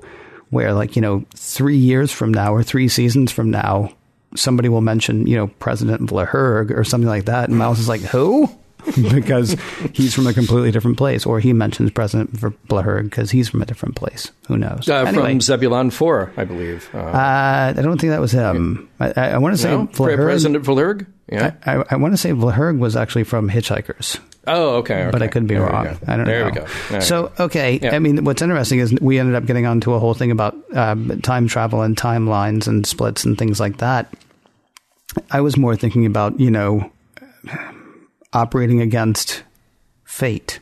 where, like, you know, three years from now or three seasons from now, somebody will mention, you know, President Vlahurg or something like that. And Miles is like, who? because he's from a completely different place, or he mentions President Vlahurg because he's from a different place. Who knows? Uh, anyway, from Zebulon Four, I believe. Uh, uh, I don't think that was him. I, I, I want to say no? President Vlahurg. Yeah, I, I, want to say Vlahurg was actually from Hitchhikers. Oh, okay, okay. But I could be there wrong. I don't there know. There we go. so, okay. Yeah. I mean, what's interesting is we ended up getting onto a whole thing about um, time travel and timelines and splits and things like that. I was more thinking about, you know, operating against fate.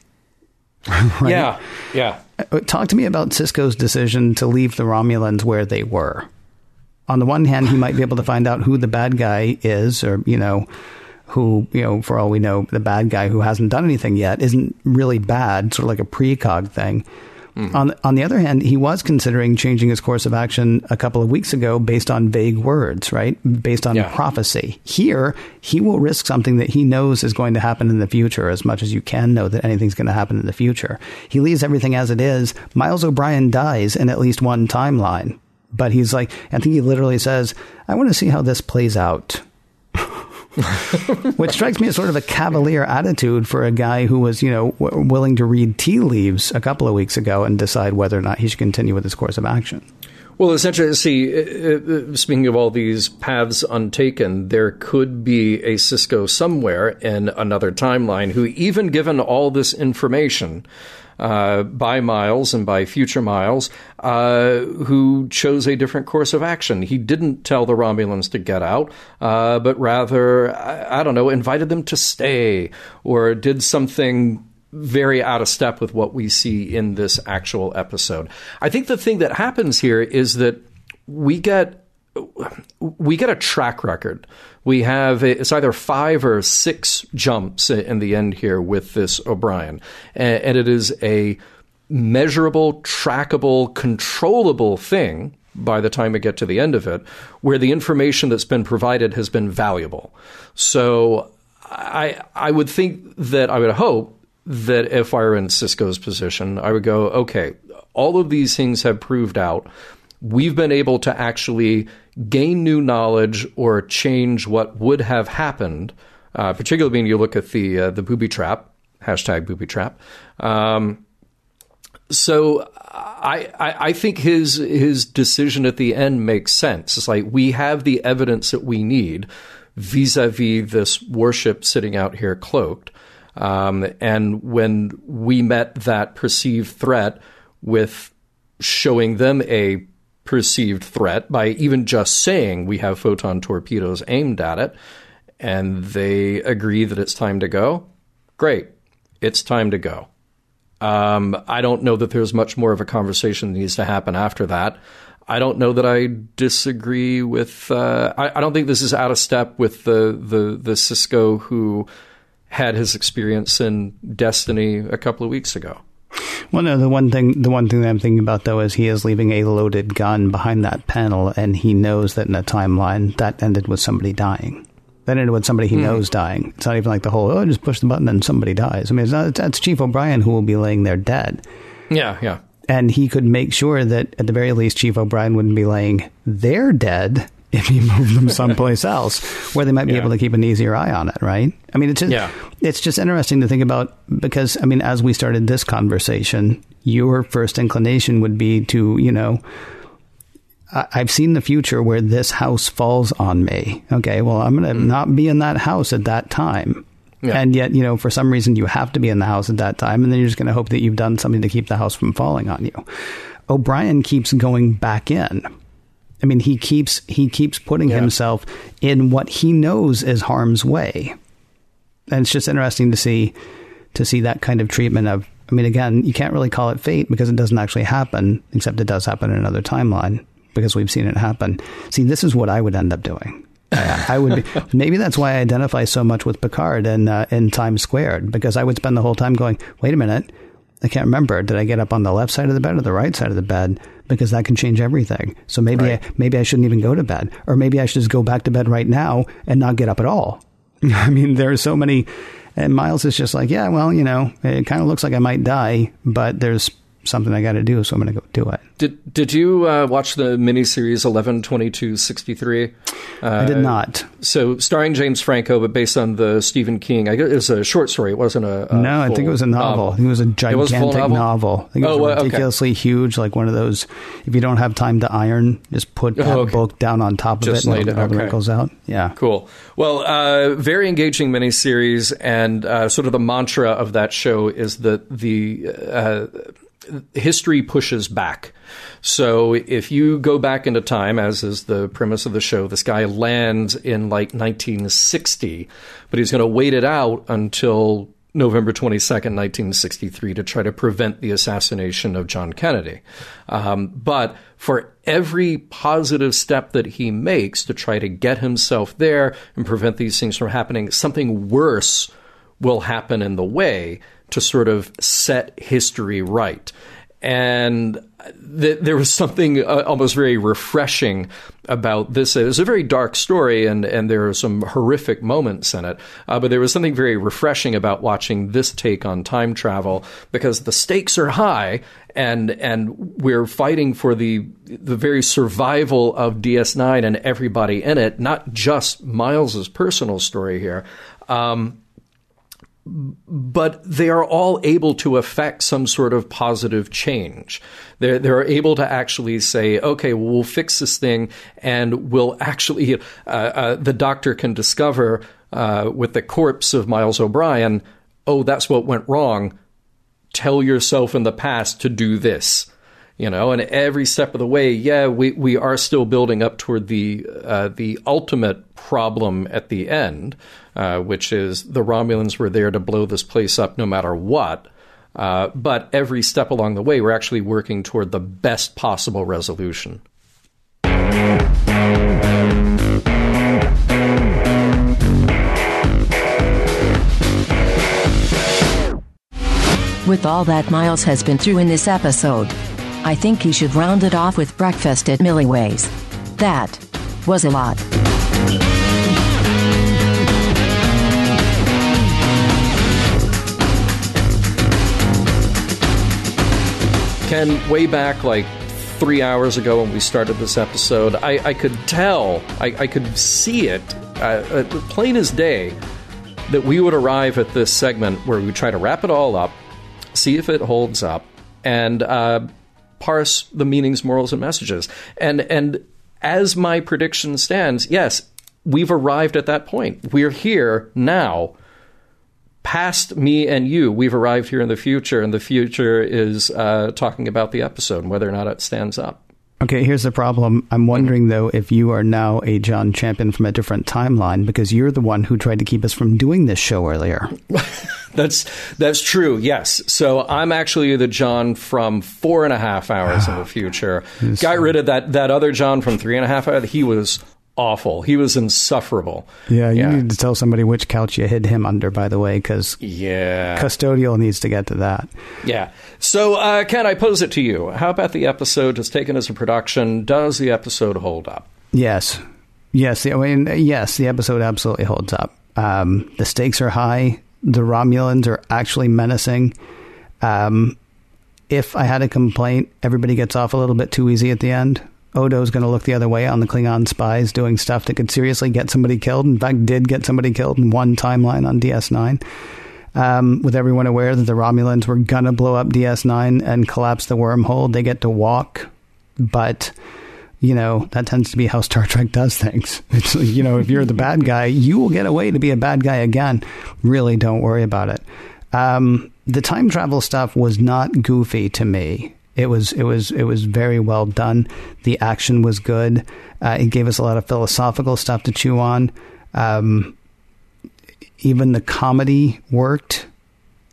right? Yeah, yeah. Uh, talk to me about Sisko's decision to leave the Romulans where they were. On the one hand, he might be able to find out who the bad guy is, or you know, who you know, for all we know, the bad guy who hasn't done anything yet isn't really bad, sort of like a precog thing. Mm-hmm. On on the other hand, he was considering changing his course of action a couple of weeks ago based on vague words, right? Based on yeah. prophecy. Here, he will risk something that he knows is going to happen in the future as much as you can know that anything's going to happen in the future. He leaves everything as it is. Miles O'Brien dies in at least one timeline. But he's like, I think he literally says, I want to see how this plays out. Which strikes me as sort of a cavalier attitude for a guy who was, you know, w- willing to read tea leaves a couple of weeks ago and decide whether or not he should continue with his course of action. Well, essentially, see, uh, uh, speaking of all these paths untaken, there could be a Sisko somewhere in another timeline who, even given all this information, uh, by Miles and by future Miles, uh, who chose a different course of action. He didn't tell the Romulans to get out, uh, but rather, I, I don't know, invited them to stay or did something very out of step with what we see in this actual episode. I think the thing that happens here is that we get we get a track record. We have it's either five or six jumps in the end here with this O'Brien, and, it is a measurable, trackable, controllable thing by the time we get to the end of it, where the information that's been provided has been valuable. So I I would think that I would hope that if I were in Sisko's position, I would go, okay, all of these things have proved out. We've been able to actually gain new knowledge or change what would have happened, uh, particularly when you look at the uh, the booby trap hashtag booby trap. Um, so I, I, I think his his decision at the end makes sense. It's like we have the evidence that we need vis-a-vis this warship sitting out here cloaked. Um, and when we met that perceived threat with showing them a perceived threat by even just saying we have photon torpedoes aimed at it, and they agree that it's time to go, great, it's time to go. Um, I don't know that there's much more of a conversation that needs to happen after that. I don't know that I disagree with. Uh, I, I, don't think this is out of step with the the the Sisko who had his experience in Destiny a couple of weeks ago. Well, no, the one thing the one thing that I'm thinking about though is he is leaving a loaded gun behind that panel, and he knows that in a timeline that ended with somebody dying. That ended with somebody he mm. knows dying. It's not even like the whole oh, just push the button and somebody dies. I mean, it's not, that's Chief O'Brien who will be laying there dead. Yeah, yeah and he could make sure that at the very least Chief O'Brien wouldn't be laying there dead if he moved them someplace else where they might be yeah. able to keep an easier eye on it, right? I mean, it's just, yeah. it's just interesting to think about because I mean, as we started this conversation, your first inclination would be to, you know, I've seen the future where this house falls on me. Okay, well, I'm going to mm. not be in that house at that time. Yeah. And yet, you know, for some reason you have to be in the house at that time, and then you're just going to hope that you've done something to keep the house from falling on you. O'Brien keeps going back in. I mean, he keeps he keeps putting yeah. himself in what he knows is harm's way, and it's just interesting to see to see that kind of treatment of. I mean, again, you can't really call it fate because it doesn't actually happen, except it does happen in another timeline because we've seen it happen. See, this is what I would end up doing. I, would be, maybe that's why I identify so much with Picard and uh, in Times Squared because I would spend the whole time going, wait a minute, I can't remember. Did I get up on the left side of the bed or the right side of the bed? Because that can change everything. So maybe right. I, maybe I shouldn't even go to bed, or maybe I should just go back to bed right now and not get up at all. I mean, there are so many. And Miles is just like, yeah, well, you know, it kind of looks like I might die, but there's something I got to do, so I'm going to go do it. Did Did you uh, watch the miniseries Eleven Twenty Two Sixty Three? Uh, I did not. So starring James Franco, but based on the Stephen King. I guess it was a short story. It wasn't a, a no. I think it was a novel. novel. it was a gigantic was a novel? novel. I think it was oh, ridiculously okay. huge, like one of those. If you don't have time to iron, just put that oh, okay. book down on top of just it and all the wrinkles out. Yeah, cool. Well, uh, very engaging miniseries, and uh, sort of the mantra of that show is that the uh, history pushes back. So if you go back into time, as is the premise of the show, this guy lands in like 1960, but he's going to wait it out until November 22nd, 1963, to try to prevent the assassination of John Kennedy. Um, but for every positive step that he makes to try to get himself there and prevent these things from happening, something worse will happen in the way to sort of set history right. And th- there was something uh, almost very refreshing about this. It was a very dark story, and, and there are some horrific moments in it. Uh, but there was something very refreshing about watching this take on time travel because the stakes are high, and and we're fighting for the the very survival of DS9 and everybody in it, not just Miles's personal story here. Um, but they are all able to affect some sort of positive change. They're, they're able to actually say, okay, well, we'll fix this thing and we'll actually, uh, uh, the doctor can discover uh, with the corpse of Miles O'Brien, oh, that's what went wrong. Tell yourself in the past to do this you know and every step of the way yeah we, we are still building up toward the uh, the ultimate problem at the end uh, which is the romulans were there to blow this place up no matter what uh, but every step along the way we're actually working toward the best possible resolution with all that Miles has been through in this episode, I think he should round it off with breakfast at Milliways. That was a lot. Ken, way back like three hours ago when we started this episode, I, I could tell, I, I, could see it, uh, uh, plain as day, that we would arrive at this segment where we try to wrap it all up, see if it holds up, and uh, parse the meanings, morals, and messages. And and as my prediction stands, yes, we've arrived at that point. We're here now. Past me and you, we've arrived here in the future, and the future is uh, talking about the episode and whether or not it stands up. Okay, here's the problem. I'm wondering though if you are now a John Champion from a different timeline because you're the one who tried to keep us from doing this show earlier. that's that's true. Yes. So I'm actually the John from four and a half hours in the future. Got rid of that that other John from three and a half hours. He was awful. He was insufferable. Yeah, you need to tell somebody which couch you hid him under, by the way, because yeah, custodial needs to get to that. Yeah. So, uh, Ken, I pose it to you. How about the episode just taken as a production? Does the episode hold up? Yes. Yes. I mean, yes, the episode absolutely holds up. Um, the stakes are high. The Romulans are actually menacing. Um, if I had a complaint, everybody gets off a little bit too easy at the end. Odo's going to look the other way on the Klingon spies doing stuff that could seriously get somebody killed. In fact, did get somebody killed in one timeline on DS9. Um, with everyone aware that the Romulans were going to blow up DS9 and collapse the wormhole, they get to walk. But, you know, that tends to be how Star Trek does things. It's, you know, if you're the bad guy, you will get away to be a bad guy again. Really don't worry about it. Um, the time travel stuff was not goofy to me. It was it was it was very well done. The action was good. Uh, it gave us a lot of philosophical stuff to chew on. Um, even the comedy worked.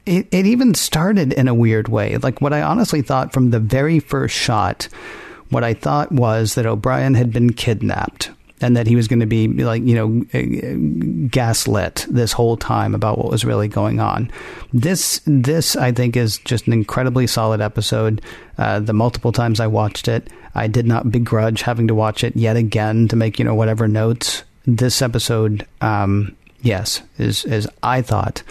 It it even started in a weird way. Like what I honestly thought from the very first shot, what I thought was that O'Brien had been kidnapped and that he was going to be like you know gaslit this whole time about what was really going on. This this I think is just an incredibly solid episode. Uh, the multiple times I watched it, I did not begrudge having to watch it yet again to make you know whatever notes. This episode, um, yes, is is I thought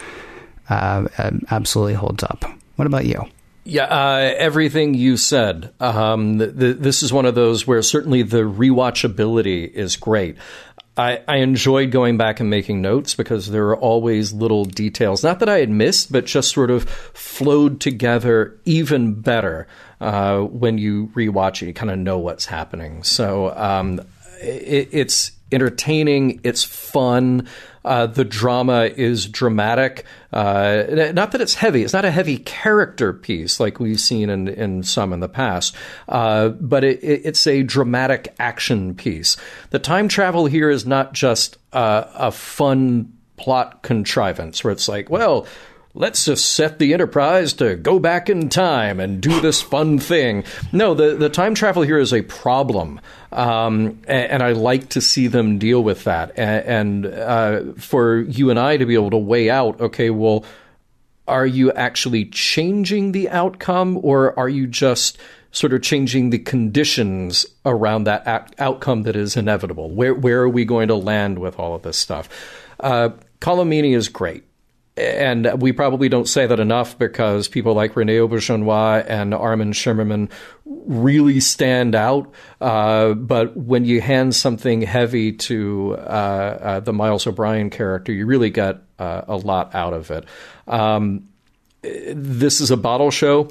uh, absolutely holds up. What about you? Yeah, uh, everything you said. Um, the, the, this is one of those where certainly the rewatchability is great. I, I, enjoyed going back and making notes because there are always little details, not that I had missed, but just sort of flowed together even better uh, when you rewatch it. You kind of know what's happening. So um, it, it's entertaining, it's fun. Uh, the drama is dramatic. Uh, not that it's heavy. It's not a heavy character piece like we've seen in, in some in the past, uh, but it, it, it's a dramatic action piece. The time travel here is not just a fun plot contrivance where it's like, well, let's just set the Enterprise to go back in time and do this fun thing. No, the, the time travel here is a problem. Um, and, and, I like to see them deal with that. And, and uh, for you and I to be able to weigh out, okay, well, are you actually changing the outcome or are you just sort of changing the conditions around that outcome that is inevitable? Where, where are we going to land with all of this stuff? Uh, Colm Meaney is great and we probably don't say that enough because people like Rene Auberjonois and Armin Shimerman really stand out. Uh, but when you hand something heavy to uh, uh, the Miles O'Brien character, you really get uh, a lot out of it. Um, this is a bottle show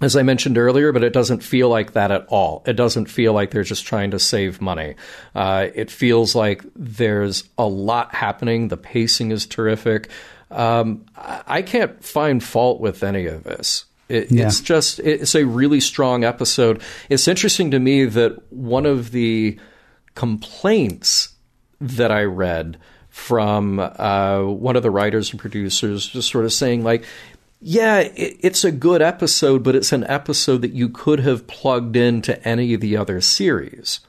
as I mentioned earlier, but it doesn't feel like that at all. It doesn't feel like they're just trying to save money. Uh, it feels like there's a lot happening. The pacing is terrific. Um, I can't find fault with any of this. It, yeah. It's just it's a really strong episode. It's interesting to me that one of the complaints that I read from uh, one of the writers and producers just sort of saying like yeah, it, it's a good episode, but it's an episode that you could have plugged into any of the other series.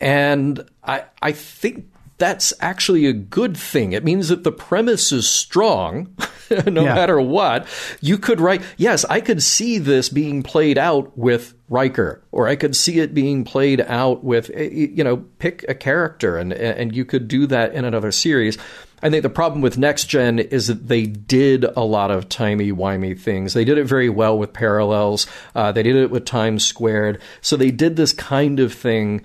And I I think that's actually a good thing. It means that the premise is strong, no yeah. matter what. You could write, yes, I could see this being played out with Riker, or I could see it being played out with, eh, you know, pick a character, and and you could do that in another series. I think the problem with Next Gen is that they did a lot of timey wimey things. They did it very well with Parallels. Uh, they did it with Times Squared. So they did this kind of thing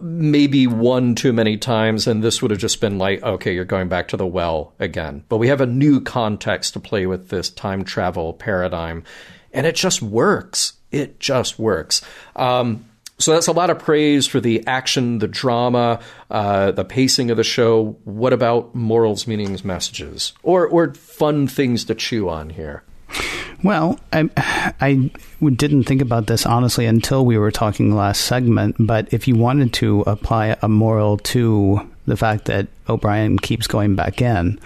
maybe one too many times, and this would have just been like, okay, you're going back to the well again. But we have a new context to play with this time travel paradigm, and it just works. It just works. Um, so that's a lot of praise for the action, the drama, uh, the pacing of the show. What about morals, meanings, messages, or or fun things to chew on here? Well, I, I didn't think about this honestly until we were talking last segment. But if you wanted to apply a moral to the fact that O'Brien keeps going back in,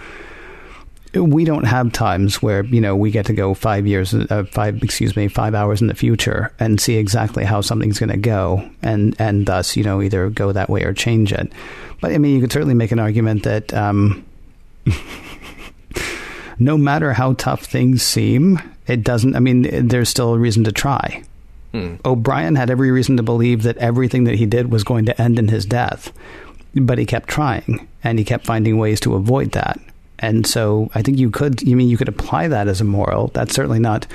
we don't have times where you know we get to go five years, uh, five excuse me, five hours in the future and see exactly how something's going to go, and and thus you know either go that way or change it. But I mean, you could certainly make an argument that. Um, no matter how tough things seem, it doesn't. I mean, there's still a reason to try. Hmm. O'Brien had every reason to believe that everything that he did was going to end in his death, but he kept trying and he kept finding ways to avoid that. And so I think you could, you mean you could apply that as a moral. That's certainly not,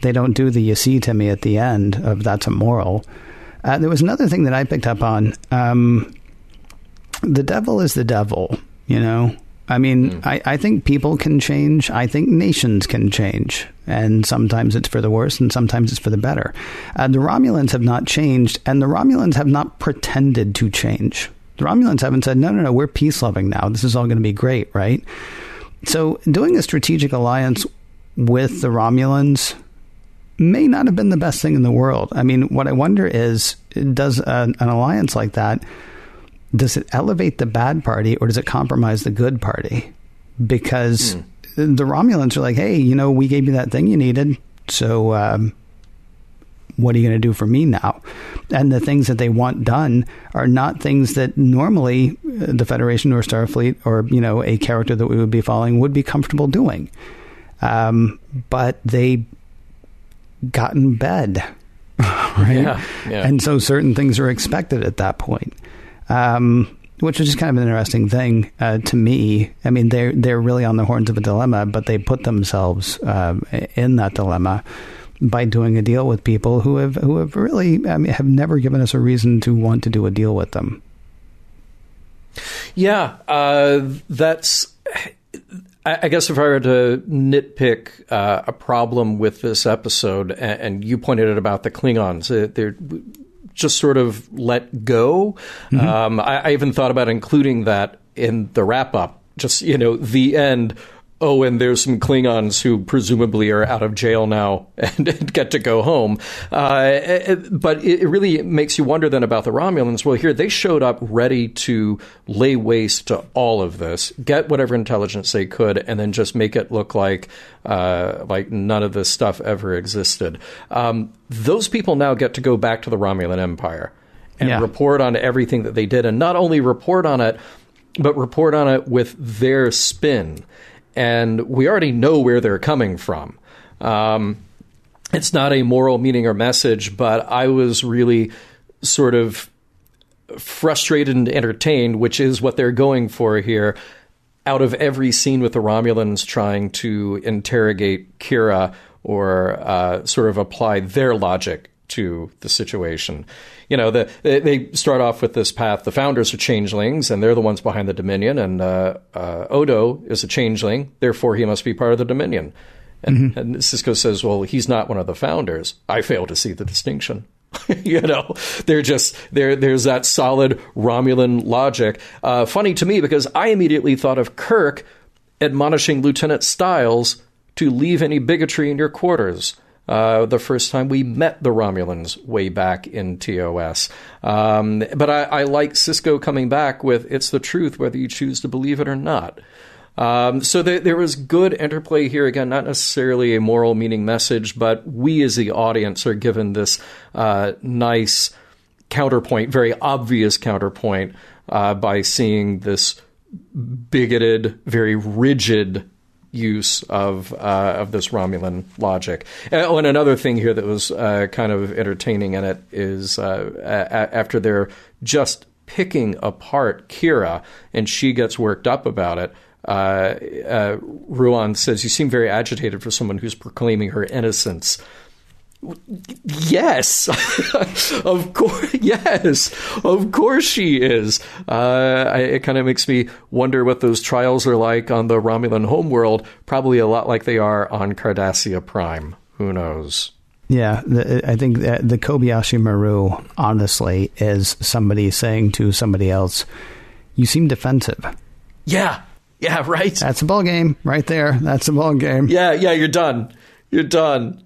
they don't do the you see to me at the end of that's a moral. Uh, there was another thing that I picked up on. Um, the devil is the devil, you know? I mean, mm. I, I think people can change. I think nations can change. And sometimes it's for the worse and sometimes it's for the better. Uh, the Romulans have not changed, and the Romulans have not pretended to change. The Romulans haven't said, no, no, no, we're peace loving now. This is all going to be great, right? So doing a strategic alliance with the Romulans may not have been the best thing in the world. I mean, what I wonder is does an, an alliance like that does it elevate the bad party or does it compromise the good party? Because mm. the Romulans are like, hey, you know, we gave you that thing you needed, so um, what are you going to do for me now? And the things that they want done are not things that normally uh, the Federation or Starfleet or you know a character that we would be following would be comfortable doing. Um, but they got in bed, right? Yeah, yeah. And so certain things are expected at that point. Um, which is just kind of an interesting thing uh, to me. I mean, they're they're really on the horns of a dilemma, but they put themselves uh, in that dilemma by doing a deal with people who have who have really I mean, have never given us a reason to want to do a deal with them. Yeah, uh, that's. I guess if I were to nitpick uh, a problem with this episode, and, you pointed it about the Klingons, uh, they're just sort of let go. Mm-hmm. Um, I, I even thought about including that in the wrap up. Just you know, the end oh, and there's some Klingons who presumably are out of jail now and, get to go home. Uh, but it really makes you wonder then about the Romulans. Well, here they showed up ready to lay waste to all of this, get whatever intelligence they could, and then just make it look like uh, like none of this stuff ever existed. Um, those people now get to go back to the Romulan Empire and yeah. report on everything that they did, and not only report on it, but report on it with their spin and we already know where they're coming from. Um, it's not a moral meaning or message, but I was really sort of frustrated and entertained, which is what they're going for here. Out of every scene with the Romulans trying to interrogate Kira or uh, sort of apply their logic to the situation you know, the, they start off with this path. The founders are changelings, and they're the ones behind the Dominion. And uh, uh, Odo is a changeling, therefore he must be part of the Dominion. And, mm-hmm. and Sisko says, "Well, he's not one of the founders." I fail to see the distinction. you know, they're just there. There's that solid Romulan logic. Uh, funny to me because I immediately thought of Kirk admonishing Lieutenant Stiles to leave any bigotry in your quarters uh, the first time we met the Romulans way back in TOS. Um, but I, I, like Sisko coming back with it's the truth, whether you choose to believe it or not. Um, so there, there was good interplay here. Again, not necessarily a moral meaning message, but we as the audience are given this uh, nice counterpoint, very obvious counterpoint, uh, by seeing this bigoted, very rigid use of uh, of this Romulan logic. Oh, and another thing here that was uh, kind of entertaining in it is uh, a- after they're just picking apart Kira, and she gets worked up about it. Uh, uh, Ruwon says, "You seem very agitated for someone who's proclaiming her innocence." Yes, of course. Yes, of course she is. Uh, I, it kind of makes me wonder what those trials are like on the Romulan homeworld. Probably a lot like they are on Cardassia Prime. Who knows? Yeah, the, I think the Kobayashi Maru, honestly, is somebody saying to somebody else, "You seem defensive." Yeah, yeah, right. That's a ball game right there. That's a ball game. Yeah, yeah, you're done You're done.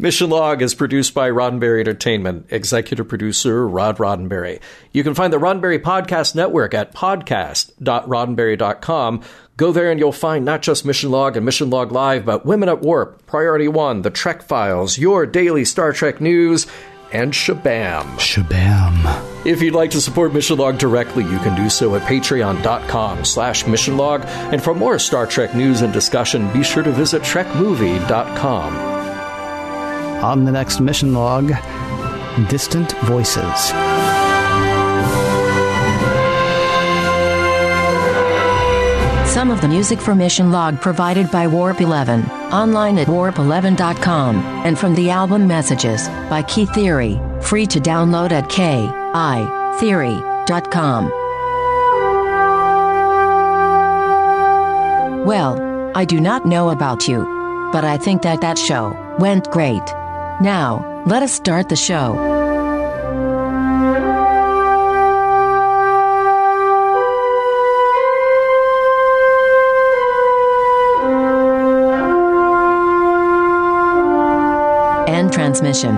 Mission Log is produced by Roddenberry Entertainment, executive producer Rod Roddenberry. You can find the Roddenberry Podcast Network at podcast.roddenberry.com. Go there and you'll find not just Mission Log and Mission Log Live, but Women at Warp, Priority One, The Trek Files, your daily Star Trek news, and Shabam. Shabam. If you'd like to support Mission Log directly, you can do so at patreon.com slash Mission Log. And for more Star Trek news and discussion, be sure to visit trekmovie.com. On the next mission log, Distant Voices. Some of the music for Mission Log provided by Warp 11, online at warp11.com, and from the album Messages by Kitheory, free to download at kitheory.com. Well, I do not know about you, but I think that that show went great. Now, let us start the show. End transmission.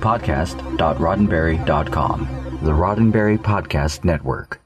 Podcast.roddenberry.com. The Roddenberry Podcast Network.